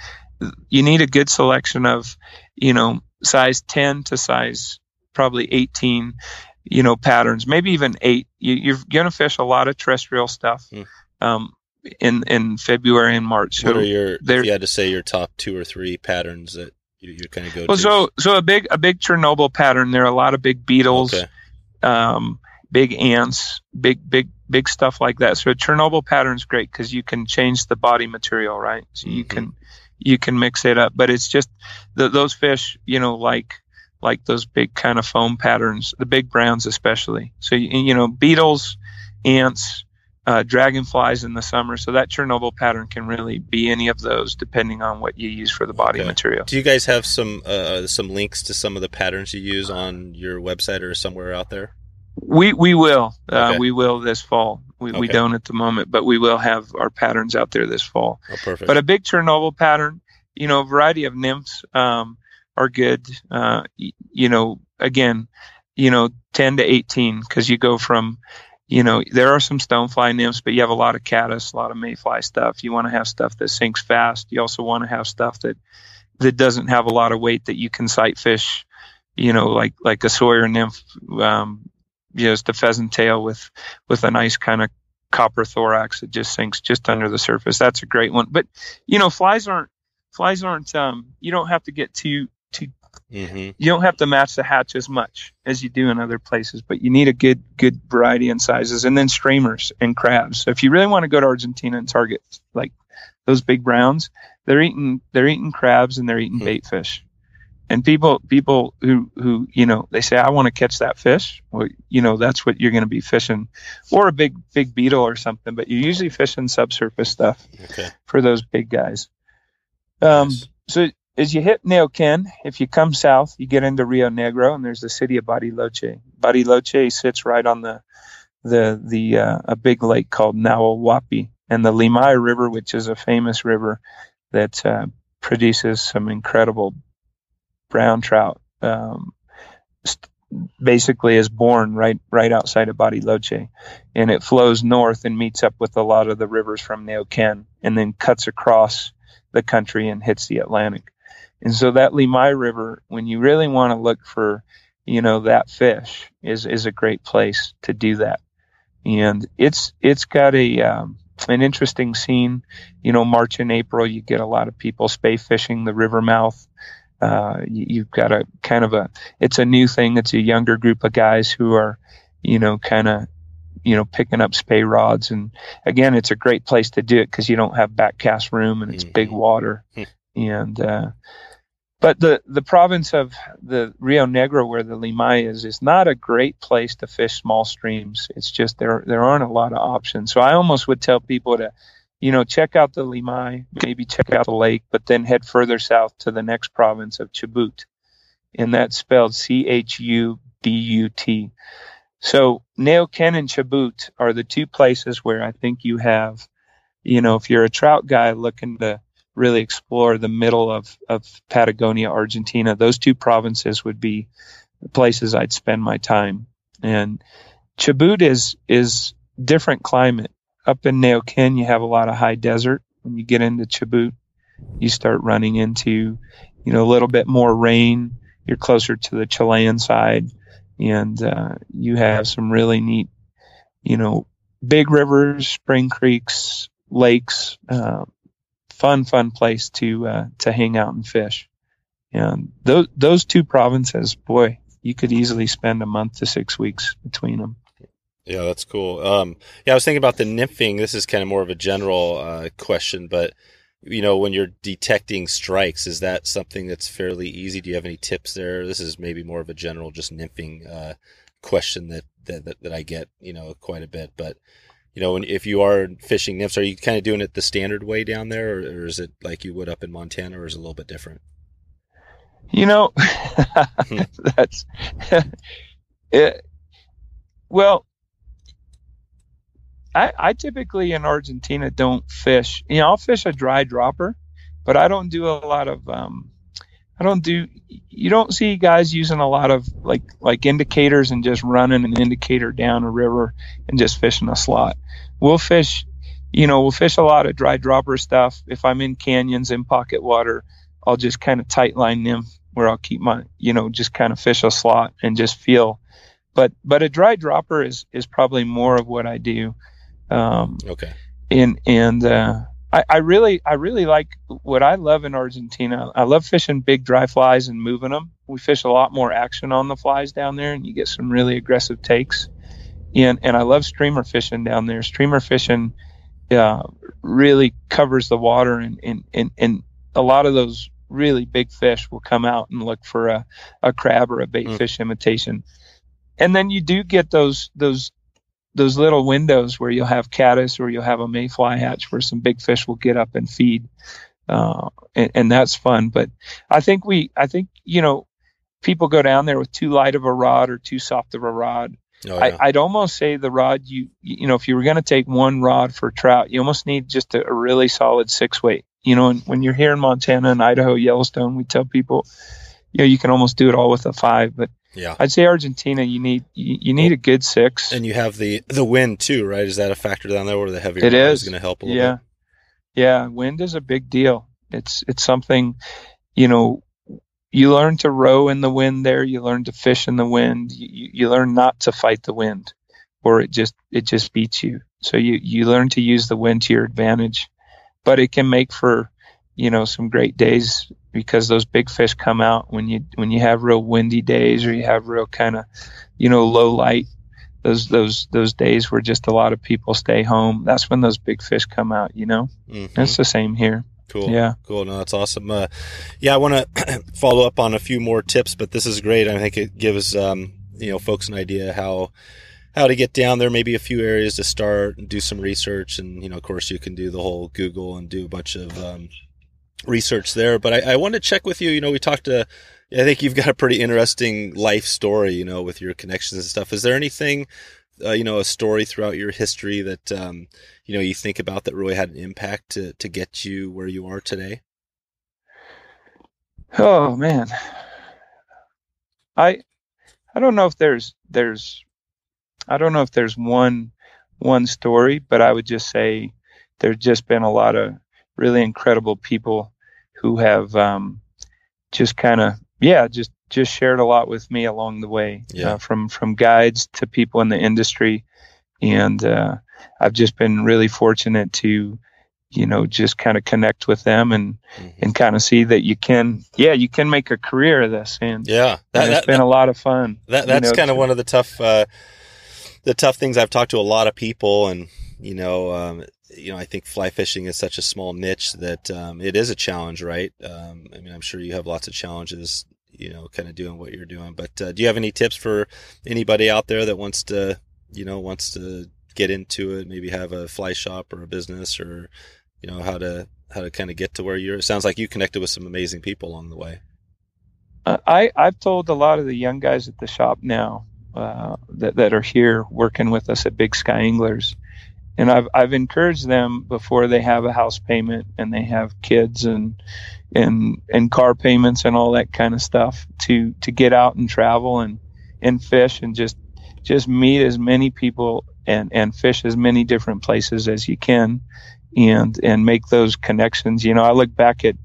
you need a good selection of you know size 10 to size probably 18 you know patterns maybe even eight you, you're going to fish a lot of terrestrial stuff
Hmm.
um, in in february and march
what
So-
are your if you had to say your top two or three patterns that you, you kind of go
well
to?
so so a big a big chernobyl pattern there are a lot of big beetles
okay.
um, big ants, big big big stuff like that. So a Chernobyl pattern's great because you can change the body material, right? So you
Mhm.
can you can mix it up, but it's just the, those fish, you know, like like those big kind of foam patterns, the big browns especially. So you, you know, beetles, ants, uh, dragonflies in the summer. So that Chernobyl pattern can really be any of those depending on what you use for the body
Okay.
material.
Do you guys have some uh, some links to some of the patterns you use on your website or somewhere out there?
We we will uh, we will this fall. We, we don't at the moment, but we will have our patterns out there this fall.
Oh, perfect.
But a big Chernobyl pattern, you know, a variety of nymphs um, are good. Uh, you know, again, you know, ten to eighteen because you go from, you know, there are some stonefly nymphs, but you have a lot of caddis, a lot of mayfly stuff. You want to have stuff that sinks fast. You also want to have stuff that that doesn't have a lot of weight that you can sight fish. You know, like like a Sawyer nymph, um, just a pheasant tail with with a nice kind of copper thorax that just sinks just under the surface. That's a great one. But you know, flies aren't flies aren't. Um, you don't have to get too too.
hmm
You don't have to match the hatch as much as you do in other places, but you need a good good variety in sizes, and then streamers and crabs. So if you really want to go to Argentina and target like those big browns, they're eating they're eating crabs and they're eating
Hmm.
bait fish. And people people who who you know they say I want to catch that fish. Well, you know that's what you're going to be fishing, or a big big beetle or something. But you're usually fishing subsurface stuff
Okay.
for those big guys. Um,
Nice.
so as you hit Neuquén, if you come south, you get into Rio Negro, and there's the city of Bariloche. Bariloche sits right on the the the uh, a big lake called Nahuel Huapi, and the Limay River, which is a famous river that uh, produces some incredible brown trout. Um, st- basically is born right right outside of Bariloche, and it flows north and meets up with a lot of the rivers from Neuquén, and then cuts across the country and hits the Atlantic. And so that Limay River, when you really want to look for, you know, that fish, is is a great place to do that. And it's it's got a um, an interesting scene. You know, March and April, you get a lot of people spey fishing the river mouth. Uh, you, have got a kind of a, it's a new thing. It's a younger group of guys who are, you know, kind of, you know, picking up spey rods. And again, it's a great place to do it because you don't have back cast room and it's mm-hmm. big water. Mm-hmm. And, uh, but the, the province of the Rio Negro, where the Limay is, is not a great place to fish small streams. It's just there there aren't a lot of options. So I almost would tell people to you know, check out the Limay, maybe check out the lake, but then head further south to the next province of Chubut. And that's spelled C H U B U T. So Neuquén and Chubut are the two places where I think you have, you know, if you're a trout guy looking to really explore the middle of, of Patagonia, Argentina, those two provinces would be the places I'd spend my time. And Chubut is is different climate up in Neuquén, you have a lot of high desert. When you get into Chubut, you start running into, you know, a little bit more rain. You're closer to the Chilean side, and uh, you have some really neat, you know, big rivers, spring creeks, lakes. Uh, fun, fun place to uh, to hang out and fish. And those those two provinces, boy, you could easily spend a month to six weeks between them.
Yeah, that's cool. Um, yeah, I was thinking about the nymphing. This is kind of more of a general uh, question, but you know, when you're detecting strikes, is that something that's fairly easy? Do you have any tips there? This is maybe more of a general, just nymphing uh, question that, that, that that I get, you know, quite a bit. But you know, when, if you are fishing nymphs, are you kind of doing it the standard way down there, or, or is it like you would up in Montana, or is it a little bit different?
You know, hmm. that's it. Well, I, I typically in Argentina don't fish. You know, I'll fish a dry dropper, but I don't do a lot of. Um, I don't do. You don't see guys using a lot of like like indicators and just running an indicator down a river and just fishing a slot. We'll fish. You know, we'll fish a lot of dry dropper stuff. If I'm in canyons in pocket water, I'll just kind of tight line them where I'll keep my, you know, just kind of fish a slot and just feel. But but a dry dropper is is probably more of what I do.
Um, okay.
And and uh, I, I really I really like what I love in Argentina. I love fishing big dry flies and moving them. We fish a lot more action on the flies down there, and you get some really aggressive takes. And and I love streamer fishing down there. Streamer fishing uh, really covers the water, and, and and and a lot of those really big fish will come out and look for a, a crab or a bait mm. fish imitation. And then you do get those those those little windows where you'll have caddis or you'll have a mayfly hatch where some big fish will get up and feed. Uh, and, and, that's fun. But I think we, I think, you know, people go down there with too light of a rod or too soft of a rod. Oh, yeah. I, would almost say the rod you, you know, if you were going to take one rod for trout, you almost need just a, a really solid six weight. You know, and when you're here in Montana and Idaho, Yellowstone, we tell people, you know, you can almost do it all with a five, but
yeah,
I'd say Argentina. You need you, you need a good six,
and you have the the wind too, right? Is that a factor down there or the heavier it
is,
is going to help a little
yeah.
bit?
Yeah, wind is a big deal. It's it's something, you know, you learn to row in the wind there. You learn to fish in the wind. You, you learn not to fight the wind, or it just it just beats you. So you you learn to use the wind to your advantage, but it can make for you know some great days because those big fish come out when you when you have real windy days or you have real kind of you know low light. Those those those days where just a lot of people stay home that's when those big fish come out you know? Mm-hmm. it's the same here.
Cool.
Yeah.
Cool. No that's awesome. Uh, yeah i want to follow up on a few more tips but this is great. I think it gives um, you know folks an idea how how to get down there maybe a few areas to start and do some research. And you know of course you can do the whole google and do a bunch of um, research there. But I, I want to check with you. You know, we talked to. I think you've got a pretty interesting life story. You know, with your connections and stuff. Is there anything? Uh, you know, a story throughout your history that um, you know you think about that really had an impact to to get you where you are today?
Oh man, I I don't know if there's there's I don't know if there's one one story, but I would just say there's just been a lot of really incredible people who have um, just kind of yeah just just shared a lot with me along the way
Yeah.
uh, from from guides to people in the industry and uh, I've just been really fortunate to you know just kind of connect with them and
Mhm.
and kind of see that you can yeah you can make a career of this and,
Yeah, that,
and it's
that,
been a lot of fun
that that's kind of one of the tough uh, the tough things I've talked to a lot of people, and you know, um, you know, I think fly fishing is such a small niche that um, it is a challenge, right? Um, I mean, I'm sure you have lots of challenges, you know, kind of doing what you're doing. But uh, do you have any tips for anybody out there that wants to, you know, wants to get into it, maybe have a fly shop or a business, or you know, how to how to kind of get to where you're? It sounds like you connected with some amazing people along the way.
Uh, I I've told a lot of the young guys at the shop now uh, that that are here working with us at Big Sky Anglers, and I've I've encouraged them before they have a house payment and they have kids and and and car payments and all that kind of stuff to to get out and travel and and fish and just just meet as many people and and fish as many different places as you can and and make those connections. You know i look back at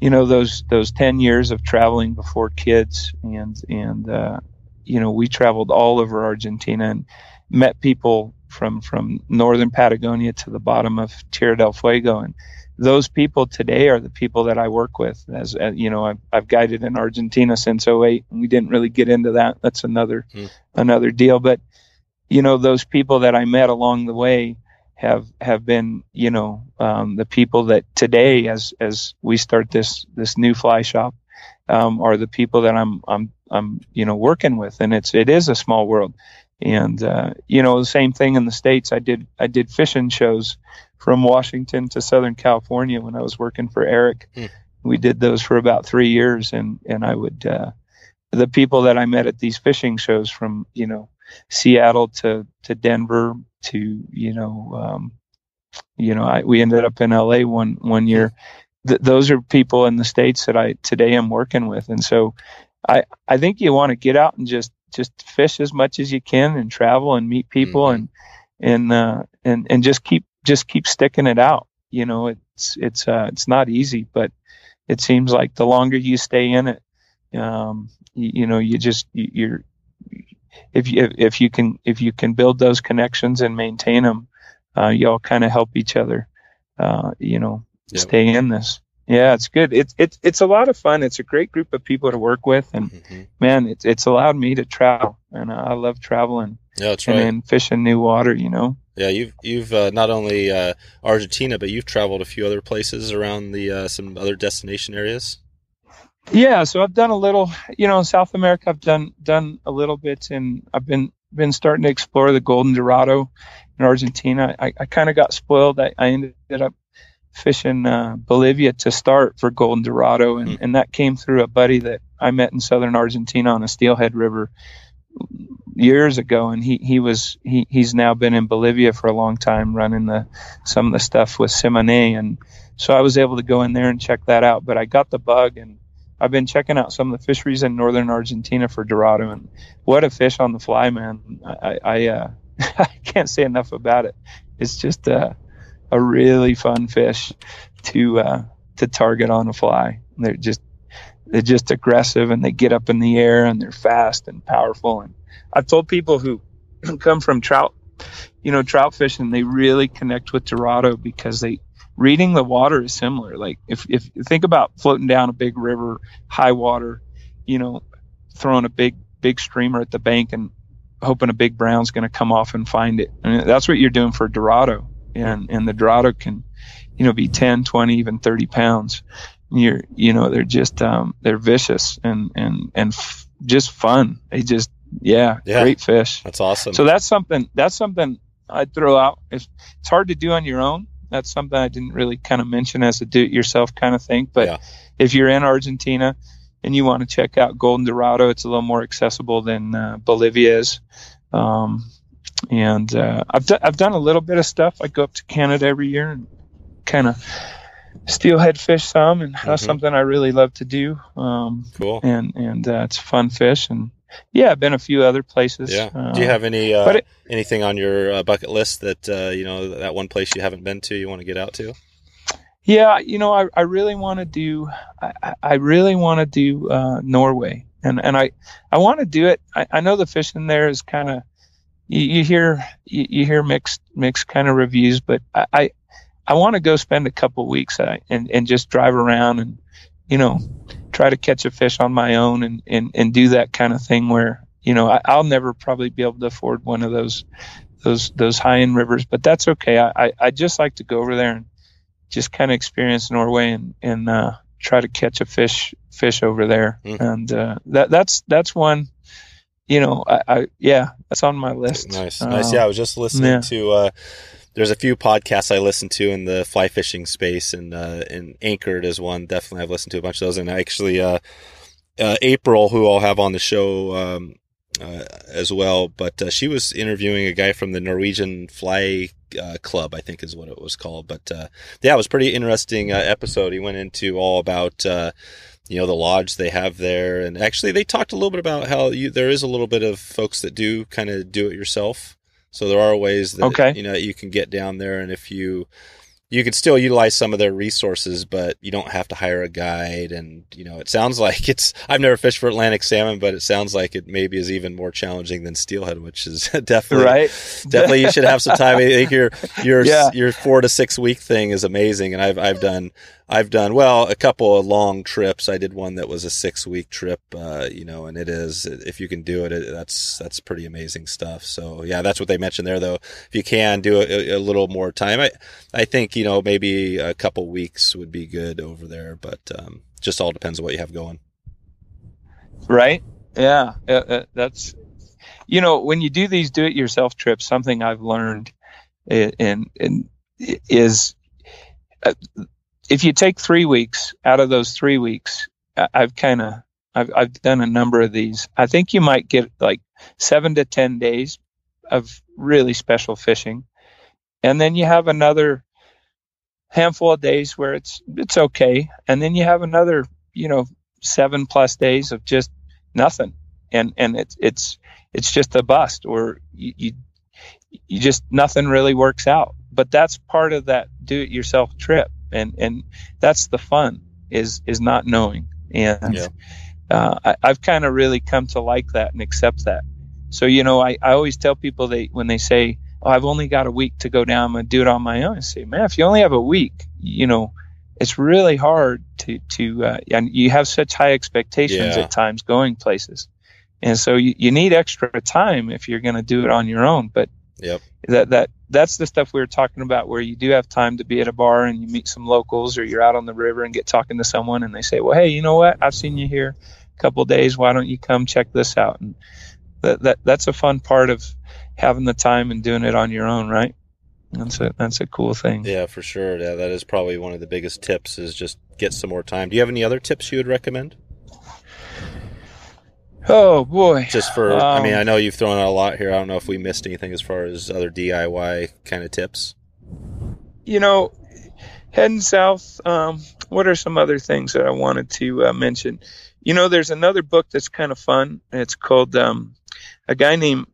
you know those those 10 years of traveling before kids and and uh, you know we traveled all over argentina and met people from from northern patagonia to the bottom of tierra del fuego. And those people today are the people that i work with. As, as you know I've, I've guided in argentina since 08 and we didn't really get into that. That's another
Hmm.
another deal. But you know those people that i met along the way have have been you know um, the people that today as as we start this this new fly shop um, are the people that I'm I'm I'm you know working with. And it's it is a small world and uh, you know the same thing in the states I did I did fishing shows from Washington to Southern California when I was working for Eric
Hmm.
we did those for about three years and and I would uh, the people that I met at these fishing shows from you know Seattle to to Denver to you know um, you know I, we ended up in LA one one year. Th- those are people in the states that I today am working with, and so I I think you want to get out and just just fish as much as you can and travel and meet people
Mhm.
and and uh, and and just keep just keep sticking it out. You know, it's it's uh, it's not easy, but it seems like the longer you stay in it, um, you, you know, you just you, you're if you if you can if you can build those connections and maintain them, uh, you all kind of help each other. Uh, you know,
Yep.
stay in this. Yeah, it's good. It's it's it's a lot of fun. It's a great group of people to work with, and
Mhm.
man, it's it's allowed me to travel, and I love traveling
Yeah, that's
and
right.
then fishing new water. You know.
Yeah, you've you've uh, not only uh, Argentina, but you've traveled a few other places around the uh, some other destination areas.
Yeah, so I've done a little, you know, in South America. I've done done a little bit, and I've been been starting to explore the Golden Dorado in Argentina. I, I kind of got spoiled. I, I ended up fishing uh, Bolivia to start for Golden Dorado, and,
Hmm.
and that came through a buddy that I met in southern Argentina on a Steelhead River years ago, and he he was he he's now been in Bolivia for a long time, running the some of the stuff with Tsimane, and so I was able to go in there and check that out. But I got the bug, and I've been checking out some of the fisheries in northern Argentina for Dorado, and what a fish on the fly, man! I I, uh, I can't say enough about it. It's just a a really fun fish to uh, to target on a fly. They're just they're just aggressive and they get up in the air and they're fast and powerful. And I've told people who come from trout, you know, trout fishing, they really connect with Dorado because they reading the water is similar. Like if if you think about floating down a big river, high water, you know, throwing a big big streamer at the bank and hoping a big brown's going to come off and find it. And that's what you're doing for Dorado. And and the Dorado can, you know, be 10, 20, even 30 pounds. And you're you know they're just um, they're vicious and and and f- just fun. They just yeah,
Yeah.
great fish.
That's awesome.
So that's something that's something I'd throw out. It's, it's hard to do on your own. That's something I didn't really kind of mention as a do-it-yourself kind of thing. But
Yeah.
if you're in Argentina and you want to check out Golden Dorado, it's a little more accessible than uh, Bolivia is. Um, and uh, I've do- I've done a little bit of stuff. I go up to Canada every year and kind of steelhead fish some, and that's
Mhm.
something I really love to do. Um,
Cool.
and and uh, it's fun fish, and yeah, I've been a few other places.
Yeah.
Uh,
Do you have any uh,
it-
anything on your uh, bucket list that uh, you know that one place you haven't been to you want to get out to?
Yeah, you know, I, I really want to do, I, I- really want to do uh, Norway, and and I I want to do it. I, I know the fishing there is kind of, you, you hear you, you hear mixed mixed kind of reviews, but I I, I want to go spend a couple weeks uh, and and just drive around and you know try to catch a fish on my own and and and do that kind of thing where you know I, I'll never probably be able to afford one of those those those high end rivers, but that's okay. I I, I just like to go over there and just kind of experience Norway and and uh, try to catch a fish fish over there.
Mm.
And uh, that that's that's one. You know, I, I yeah, that's on my list.
Nice,
Um,
nice. Yeah, I was just listening
yeah.
to. Uh, there's a few podcasts I listen to in the fly fishing space, and uh, and Anchored is one. Definitely, I've listened to a bunch of those. And actually, uh, uh, April, who I'll have on the show um, uh, as well, but uh, she was interviewing a guy from the Norwegian Fly uh, Club, I think is what it was called. But uh, yeah, it was a pretty interesting uh, episode. He went into all about. You know the lodge they have there, and actually they talked a little bit about how you, there is a little bit of folks that do kind of do it yourself. So there are ways that
Okay.
you know you can get down there, and if you you could still utilize some of their resources, but you don't have to hire a guide. And you know, it sounds like it's. I've never fished for Atlantic salmon, but it sounds like it maybe is even more challenging than steelhead, which is definitely
right.
definitely you should have some time. I think your your
Yeah.
your four to six week thing is amazing, and I've I've done I've done well a couple of long trips. I did one that was a six week trip, uh, you know, and it is if you can do it, it, that's that's pretty amazing stuff. So yeah, that's what they mentioned there, though. If you can do a, a little more time, I I think you know maybe a couple weeks would be good over there, but um, just all depends on what you have going.
Right. Yeah. Uh, that's, you know, when you do these do it yourself trips, something I've learned in, in, is uh, if you take three weeks out of those three weeks, I've kind of, I've, I've done a number of these. I think you might get like seven to 10 days of really special fishing. And then you have another handful of days where it's, it's okay. And then you have another, you know, seven plus days of just nothing and and it's it's it's just a bust or you, you you just nothing really works out but that's part of that do it yourself trip and and that's the fun is is not knowing and
Yeah.
uh, I, I've kind of really come to like that and accept that so you know I, I always tell people they when they say oh I've only got a week to go down I'm gonna do it on my own I say man if you only have a week you know it's really hard to to uh, and you have such high expectations
Yeah.
at times going places and so you, you need extra time if you're going to do it on your own but
Yep.
that that that's the stuff we were talking about where you do have time to be at a bar and you meet some locals or you're out on the river and get talking to someone and they say well hey you know what i've seen you here a couple days why don't you come check this out and that, that that's a fun part of having the time and doing it on your own right that's a that's a cool thing
Yeah, for sure. Yeah, that is probably one of the biggest tips is just get some more time. Do you have any other tips you would recommend?
Oh boy
Just for, I mean,
Um,
I know you've thrown out a lot here. I don't know if we missed anything as far as other DIY kind of tips.
you know, heading south, um, what are some other things that I wanted to uh, mention? You know, there's another book that's kind of fun. It's called um, a guy named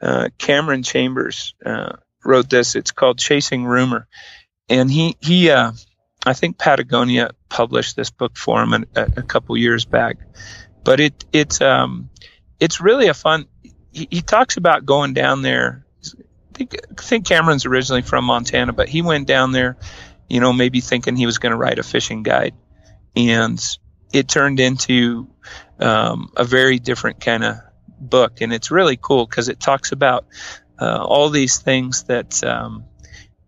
uh, Cameron Chambers uh, wrote this. It's called Chasing Rumor, and he he uh, I think Patagonia published this book for him a, a couple years back. But it it's um, it's really a fun. He, he talks about going down there I think, I think Cameron's originally from Montana, but he went down there, you know, maybe thinking he was going to write a fishing guide, and it turned into um, a very different kind of book, and it's really cool because it talks about uh, all these things that um,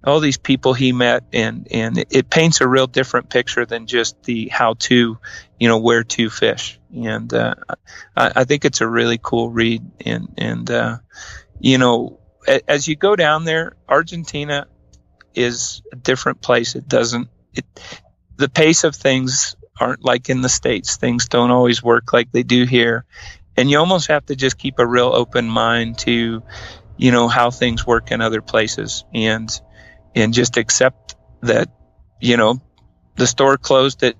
all these people he met, and and it, paints a real different picture than just the how to, you know, where to fish, and uh, I, I think it's a really cool read, and and uh, you know a- as you go down there, Argentina, is a different place. It doesn't it the pace of things aren't like in the states. Things don't always work like they do here, and you almost have to just keep a real open mind to, you know, how things work in other places, and and just accept that, you know, the store closed at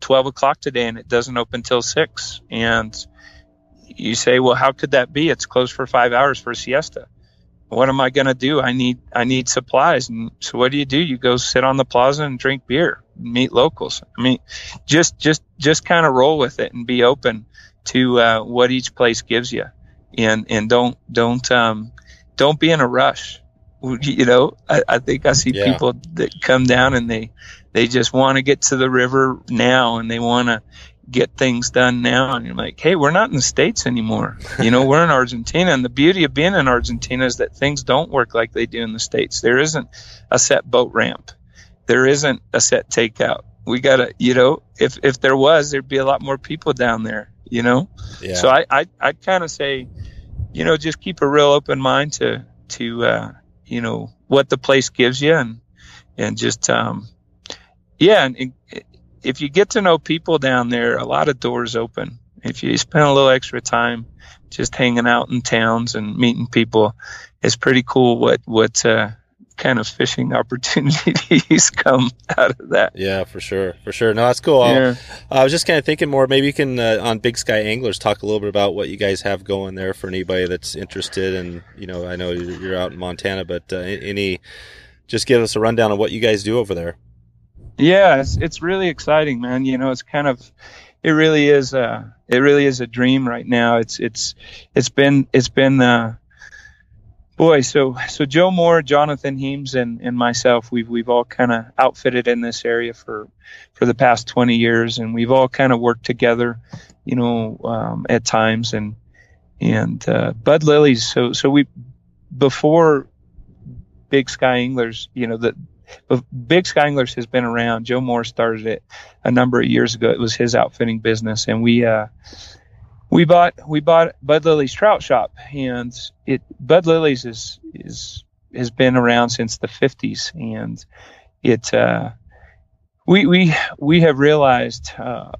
twelve o'clock today and it doesn't open till six, and you say, well, how could that be? It's closed for five hours for a siesta what am I going to do? I need I need supplies. And so what do you do? You go sit on the plaza and drink beer, meet locals. I mean, just just just kind of roll with it and be open to uh, what each place gives you, and and don't don't um, don't be in a rush. You know, I, I think I see yeah. people that come down and they they just want to get to the river now and they want to get things done now. And you're like, hey, we're not in the States anymore. You know, we're in Argentina. And the beauty of being in Argentina is that things don't work like they do in the States. There isn't a set boat ramp, there isn't a set takeout. We got to, you know, if, if there was, there'd be a lot more people down there, you know? Yeah. So I, I, I kind of say, you know, just keep a real open mind to, to, uh, you know, what the place gives you and, and just, um, yeah, and, and if you get to know people down there, a lot of doors open. If you spend a little extra time just hanging out in towns and meeting people, it's pretty cool what what uh, kind of fishing opportunities come out of that.
Yeah, for sure, for sure. No, that's cool. Yeah. I was just kind of thinking more. Maybe you can uh, on Big Sky Anglers talk a little bit about what you guys have going there for anybody that's interested. And you know, I know you're out in Montana, but uh, any, just give us a rundown of what you guys do over there.
Yeah, it's, it's really exciting, man. You know, it's kind of, it really is a, it really is a dream right now. It's, it's, it's been, it's been, uh, boy, so, so Joe Moore, Jonathan Heames and, and myself, we've, we've all kind of outfitted in this area for, for the past 20 years and we've all kind of worked together, you know, um, at times and, and, uh, Bud Lilly's. So, so we, before Big Sky Anglers, you know, the, Big Sky Anglers has been around. Joe Moore started it a number of years ago. It was his outfitting business, and we uh, we bought we bought Bud Lilly's Trout Shop, and it Bud Lilly's is is has been around since the 50s, and it uh, we we we have realized. Uh,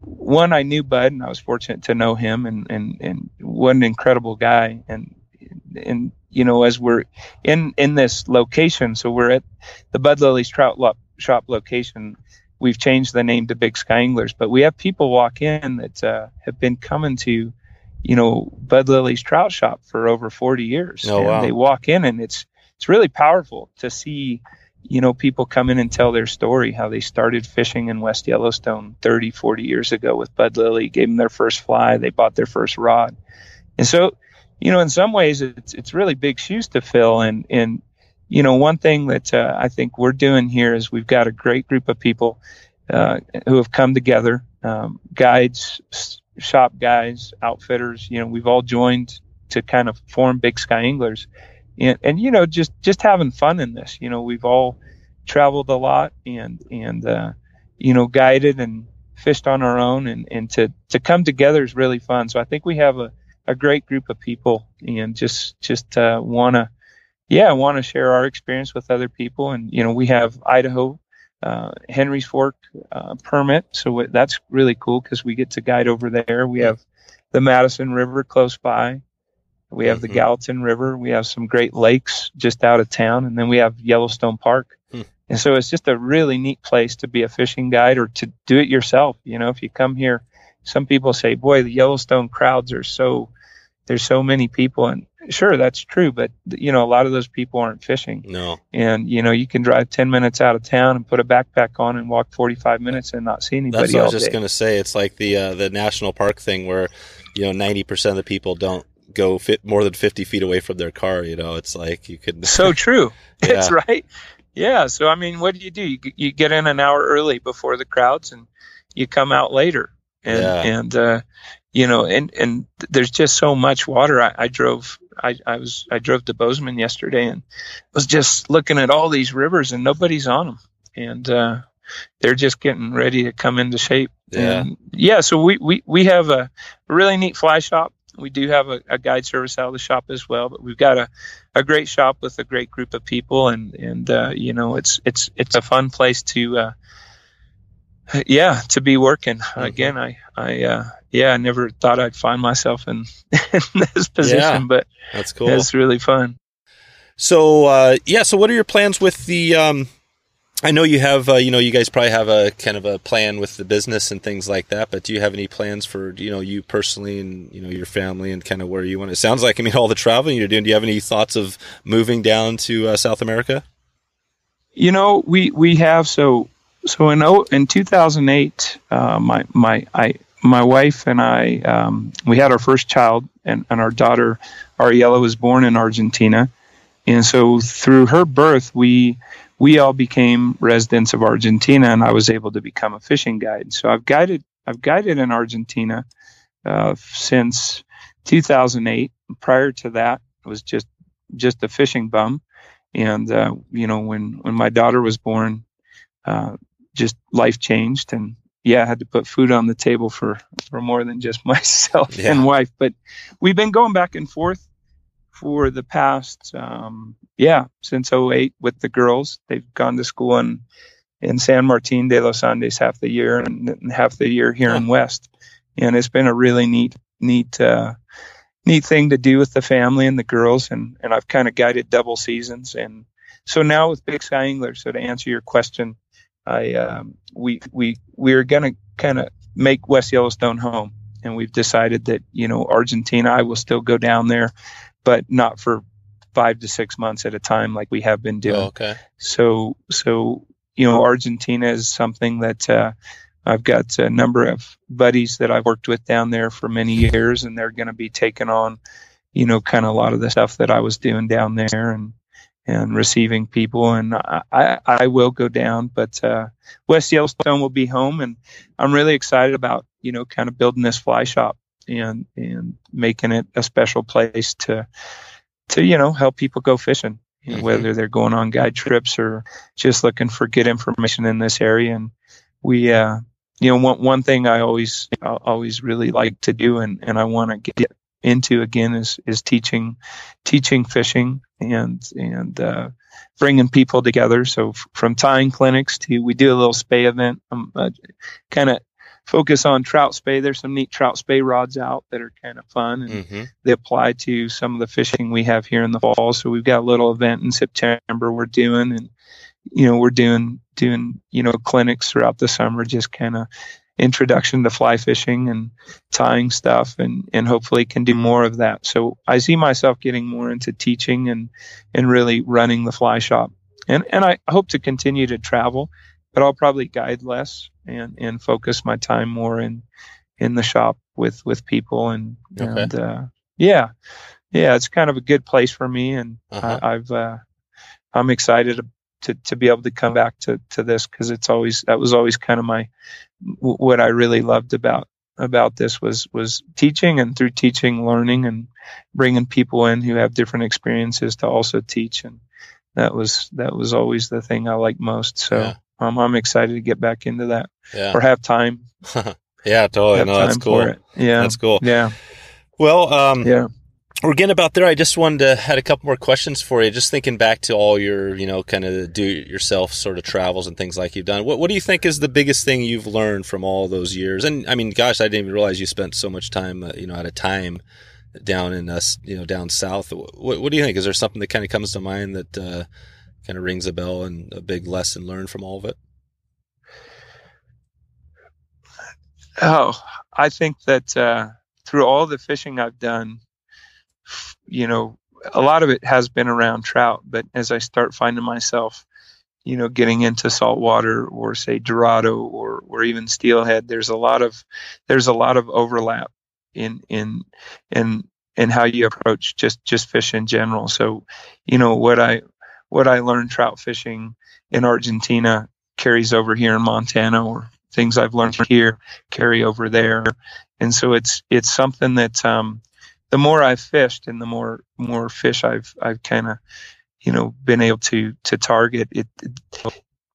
one, I knew Bud, and I was fortunate to know him, and and and what an incredible guy. And and you know, as we're in in this location, so we're at the Bud Lilly's Trout Shop location. We've changed the name to Big Sky Anglers, but we have people walk in that uh, have been coming to, you know, Bud Lilly's Trout Shop for over 40 years.
Oh,
and
wow.
They walk in, and it's it's really powerful to see, you know, people come in and tell their story, how they started fishing in West Yellowstone 30, 40 years ago with Bud Lilly, gave them their first fly, they bought their first rod, and so you know, in some ways, it's it's really big shoes to fill. And and you know, one thing that uh, I think we're doing here is we've got a great group of people uh, who have come together, um, guides, shop guys, outfitters. You know, we've all joined to kind of form Big Sky Anglers, and and you know, just just having fun in this. You know, we've all traveled a lot and and uh, you know, guided and fished on our own, and and to to come together is really fun. So I think we have a a great group of people and just just uh, want to yeah I want to share our experience with other people and you know we have Idaho uh, Henry's Fork uh, permit so that's really cool because we get to guide over there. We have the Madison River close by. We have mm-hmm. the Gallatin River. We have some great lakes just out of town and then we have Yellowstone Park. Hmm. and so it's just a really neat place to be a fishing guide or to do it yourself you know if you come here. Some people say boy the Yellowstone crowds are so there's so many people and sure that's true but you know a lot of those people aren't fishing.
No.
And you know you can drive 10 minutes out of town and put a backpack on and walk 45 minutes and not see anybody
that's what i was
just
going to say. It's like the uh, the national park thing where you know 90% of the people don't go fit more than 50 feet away from their car you know? It's like you could
so true. Yeah. it's right. Yeah so i mean what do you do? You, you get in an hour early before the crowds and you come out later. And
yeah.
and uh you know, and and there's just so much water. I, I drove, I, I was, I drove to Bozeman yesterday and was just looking at all these rivers and nobody's on them, and uh, they're just getting ready to come into shape.
Yeah,
and yeah. So we we we have a really neat fly shop. we do have a, a, guide service out of the shop as well, but we've got a, a great shop with a great group of people, and and uh, you know it's it's it's a fun place to uh, yeah to be working. Mm-hmm. Again, I I uh, yeah I never thought I'd find myself in, in this position, yeah, but
that's cool.
It's really fun.
So uh, yeah, so what are your plans with the um, I know you have, uh, you know, you guys probably have a kind of a plan with the business and things like that. But do you have any plans for, you know, you personally and you know your family and kind of where you want? It sounds like I mean all the traveling you're doing. Do you have any thoughts of moving down to uh, South America?
You know, we we have so so in in 2008, uh, my my I my wife and I um, we had our first child, and, and our daughter Ariella was born in Argentina, and so through her birth we we all became residents of Argentina, and I was able to become a fishing guide. So I've guided I've guided in Argentina uh, since 2008. Prior to that, I was just just a fishing bum, and uh, you know when when my daughter was born, uh, just life changed, and yeah, I had to put food on the table for for more than just myself yeah. and wife. But we've been going back and forth for the past, um, yeah, since 08 with the girls. They've gone to school in, in San Martin de los Andes half the year and half the year here in West. And it's been a really neat, neat, uh, neat thing to do with the family and the girls. And, and I've kind of guided double seasons. And so now with Big Sky Angler, so to answer your question, I, um, we, we, we're going to kind of make West Yellowstone home. And we've decided that, you know, Argentina, I will still go down there but not for five to six months at a time like we have been doing. Oh,
okay.
So, so you know, Argentina is something that uh, I've got a number of buddies that I've worked with down there for many years, and they're going to be taking on, you know, kind of a lot of the stuff that I was doing down there, and and receiving people. And I I, I will go down, but uh, West Yellowstone will be home, and I'm really excited about you know kind of building this fly shop and and making it a special place to to you know help people go fishing you know, mm-hmm. whether they're going on guide trips or just looking for good information in this area and we uh you know one one thing I always I always really like to do and and I want to get into again is is teaching teaching fishing and and uh, bringing people together. So f- from tying clinics to we do a little spey event. I'm uh, kind of focus on trout spey There's some neat trout spey rods out that are kind of fun and mm-hmm. they apply to some of the fishing we have here in the fall. So we've got a little event in September we're doing and you know, we're doing doing, you know, clinics throughout the summer, just kind of introduction to fly fishing and tying stuff and, and hopefully can do more of that. So I see myself getting more into teaching and, and really running the fly shop. And, and I hope to continue to travel but I'll probably guide less and and focus my time more in in the shop with with people and okay. and uh, yeah yeah it's kind of a good place for me and uh-huh. I, have uh, I'm excited to to be able to come back to to this because it's always that was always kind of my what I really loved about about this was was teaching and through teaching learning and bringing people in who have different experiences to also teach and that was that was always the thing I liked most so yeah um, I'm excited to get back into that
yeah.
or have time.
yeah, totally. have No, that's cool.
Yeah,
that's cool.
Yeah.
Well, um,
yeah.
We're getting about there. I just wanted to had a couple more questions for you. Just thinking back to all your, you know, kind of do yourself sort of travels and things like you've done. What What do you think is the biggest thing you've learned from all those years? And I mean, gosh, I didn't even realize you spent so much time, uh, you know, at a time down in us, you know, down south. What, what do you think? Is there something that kind of comes to mind that uh, kind of rings a bell and a big lesson learned from all of it?
Oh, I think that uh, through all the fishing I've done, you know, a lot of it has been around trout. But as I start finding myself, you know, getting into saltwater or say Dorado or or even steelhead, there's a lot of there's a lot of overlap in in in in how you approach just just fish in general. So, you know, what I what I learned trout fishing in Argentina carries over here in Montana or things I've learned here carry over there. And so it's it's something that um, the more I've fished and the more more fish I've I've kind of you know been able to to target it,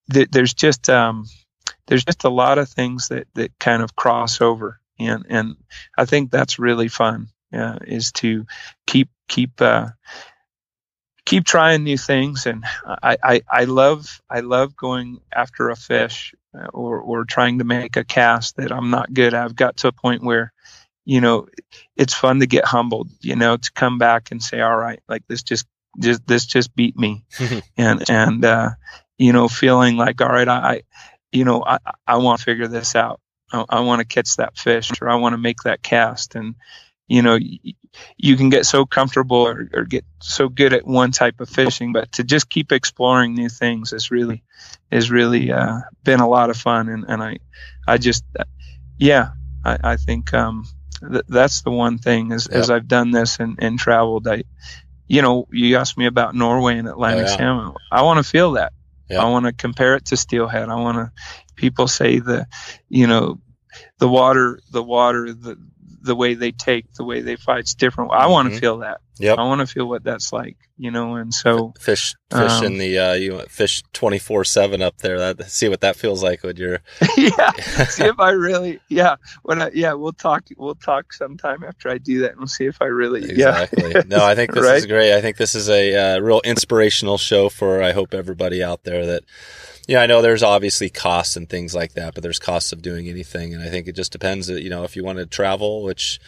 it there's just um, there's just a lot of things that that kind of cross over and and I think that's really fun uh, is to keep keep uh, keep trying new things. And I, I, I love I love going after a fish uh, or or trying to make a cast that I'm not good. at. I've got to a point where you know it's fun to get humbled. You know to come back and say, all right, like this just just this just beat me, and and uh, you know feeling like all right, I, I you know I I want to figure this out. I, I want to catch that fish or I want to make that cast and you know you, you can get so comfortable or, or, get so good at one type of fishing but to just keep exploring new things is really is really uh, been a lot of fun and, and i i just yeah i, I think um, th- that's the one thing as, yep. as i've done this and, and traveled i you know you asked me about norway and atlantic oh, yeah. salmon i want to feel that yep. i want to compare it to steelhead i want to people say the you know the water the water the the way they take, the way they fight, it's different. I want to mm-hmm. feel that.
Yep.
I want to feel what that's like, you know. And so
fish, fish um, in the uh, you fish twenty four seven up there. That see what that feels like when you're.
yeah. see if I really, yeah. When I, yeah, we'll talk. We'll talk sometime after I do that, and we'll see if I really.
Exactly.
Yeah.
no, I think this right? is great. I think this is a uh, real inspirational show for. I hope everybody out there that yeah, I know there's obviously costs and things like that, but there's costs of doing anything. And I think it just depends that, you know, if you want to travel, which,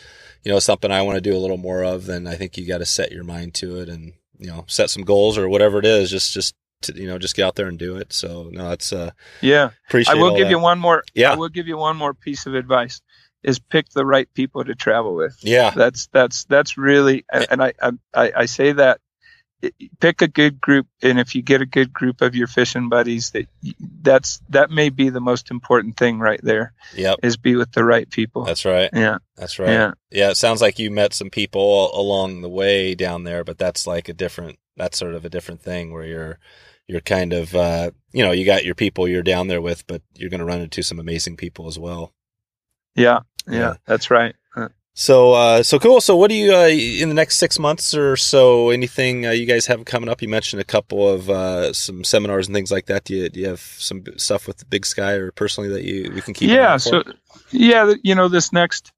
you know, something I want to do a little more of, then I think you got to set your mind to it and, you know, set some goals or whatever it is. Just, just, to, you know, just get out there and do it. So no, it's, uh,
yeah,
appreciate
I will give
that.
you one more,
yeah,
I will give you one more piece of advice is pick the right people to travel with.
Yeah.
That's, that's, that's really, and, and I, I, I say that pick a good group and if you get a good group of your fishing buddies that that's that may be the most important thing right there
yep.
is be with the right people.
That's right.
Yeah.
That's right. Yeah. Yeah it sounds like you met some people along the way down there but that's like a different that's sort of a different thing where you're you're kind of uh you know you got your people you're down there with but you're going to run into some amazing people as well.
Yeah. Yeah, yeah. that's right
so, uh, so cool. So, what do you uh, in the next six months or so? Anything uh, you guys have coming up? You mentioned a couple of uh, some seminars and things like that. Do you, do you have some stuff with the Big Sky or personally that you we can keep?
Yeah. So, yeah, you know, this next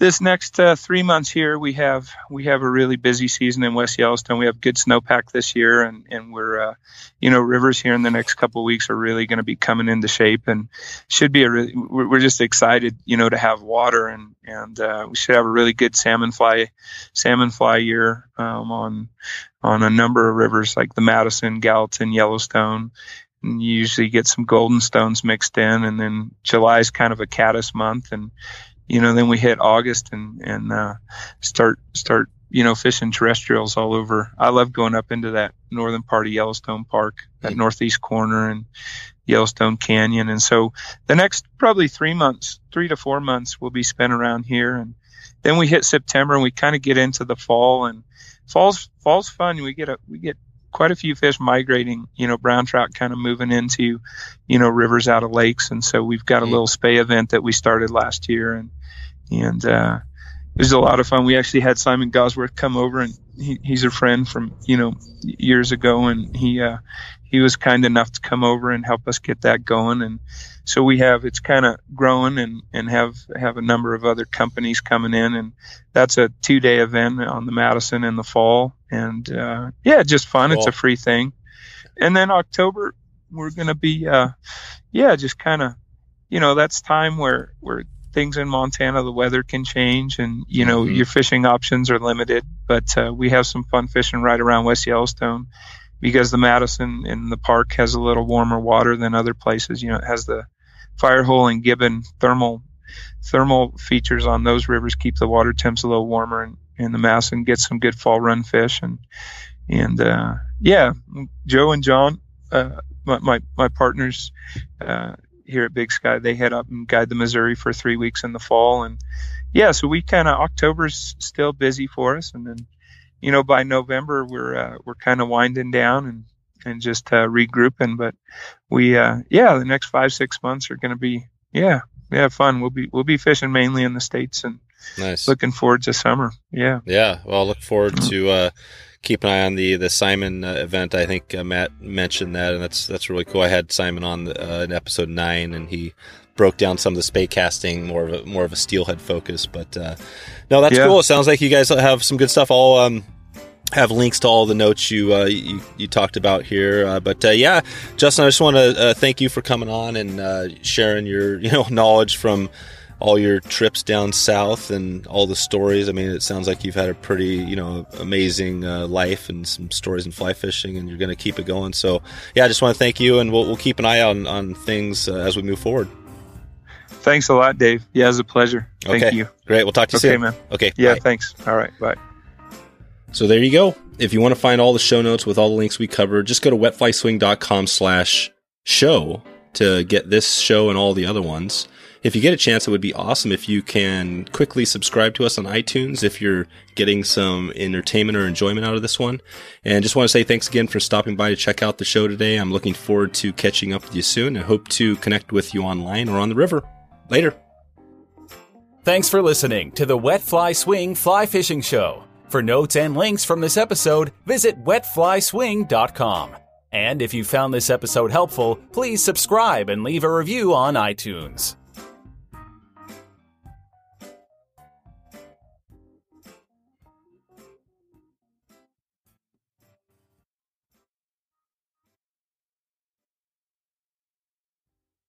this next uh, three months here, we have we have a really busy season in West Yellowstone. We have good snowpack this year, and and we're uh, you know rivers here in the next couple of weeks are really going to be coming into shape, and should be a really we're, we're just excited you know to have water, and and uh, we should have a really good salmon fly salmon fly year um, on on a number of rivers like the Madison, Gallatin, Yellowstone. And you usually get some golden stones mixed in, and then July is kind of a caddis month, and you know, then we hit August and and uh, start start you know fishing terrestrials all over. I love going up into that northern part of Yellowstone Park, that northeast corner, and Yellowstone Canyon. And so the next probably three months, three to four months, will be spent around here. And then we hit September and we kind of get into the fall. And fall's fall's fun. We get a we get quite a few fish migrating, you know, brown trout kind of moving into, you know, rivers out of lakes. And so we've got a little spey event that we started last year and and uh, it was a lot of fun. We actually had Simon Gawesworth come over, and he, he's a friend from you know years ago, and he uh, he was kind enough to come over and help us get that going. And so we have it's kind of growing, and and have have a number of other companies coming in, and that's a two day event on the Madison in the fall, and uh, yeah, just fun. Cool. It's a free thing, and then October we're gonna be uh, yeah, just kind of you know that's time where where things in Montana, the weather can change, and you know mm-hmm. your fishing options are limited. But uh, we have some fun fishing right around West Yellowstone because the Madison in the park has a little warmer water than other places. You know, it has the Firehole and Gibbon thermal thermal features on those rivers keep the water temps a little warmer, and, and the Madison gets some good fall run fish. And and uh, yeah, Joe and John, uh, my, my, my partners uh, here at Big Sky. They head up and guide the Missouri for three weeks in the fall, and yeah, so we kind of October's still busy for us, and then you know by November we're uh, we're kind of winding down and and just uh, regrouping. But we uh, yeah, the next five six months are going to be yeah yeah fun. We'll be we'll be fishing mainly in the states and
nice.
Looking forward to summer. Yeah
yeah. Well, I look forward to. Uh, keep an eye on the the Simon uh, event. I think uh, Matt mentioned that, and that's that's really cool. I had Simon on the, uh, in episode nine, and he broke down some of the spey casting, more of a more of a steelhead focus. But uh, no, that's
Yeah.
cool. It sounds like you guys have some good stuff. I'll um, have links to all the notes you uh, you, you talked about here. Uh, but uh, yeah, Justin, I just want to uh, thank you for coming on and uh, sharing your you know knowledge from all your trips down south and all the stories. I mean, it sounds like you've had a pretty you know amazing uh, life and some stories in fly fishing, and you're going to keep it going. So yeah, I just want to thank you, and we'll, we'll keep an eye on, on things uh, as we move forward.
Thanks a lot, Dave. Yeah, it was a pleasure. Thank
okay,
you.
great. We'll talk to you
Okay,
soon.
man.
Okay,
Yeah,
bye.
thanks. All right, bye.
So there you go. If you want to find all the show notes with all the links we covered, just go to wetflyswing.com slash show to get this show and all the other ones. If you get a chance, it would be awesome if you can quickly subscribe to us on iTunes if you're getting some entertainment or enjoyment out of this one. And just want to say thanks again for stopping by to check out the show today. I'm looking forward to catching up with you soon and hope to connect with you online or on the river. Later.
Thanks for listening to the Wet Fly Swing Fly Fishing Show. For notes and links from this episode, visit wetflyswing.com. And if you found this episode helpful, please subscribe and leave a review on iTunes.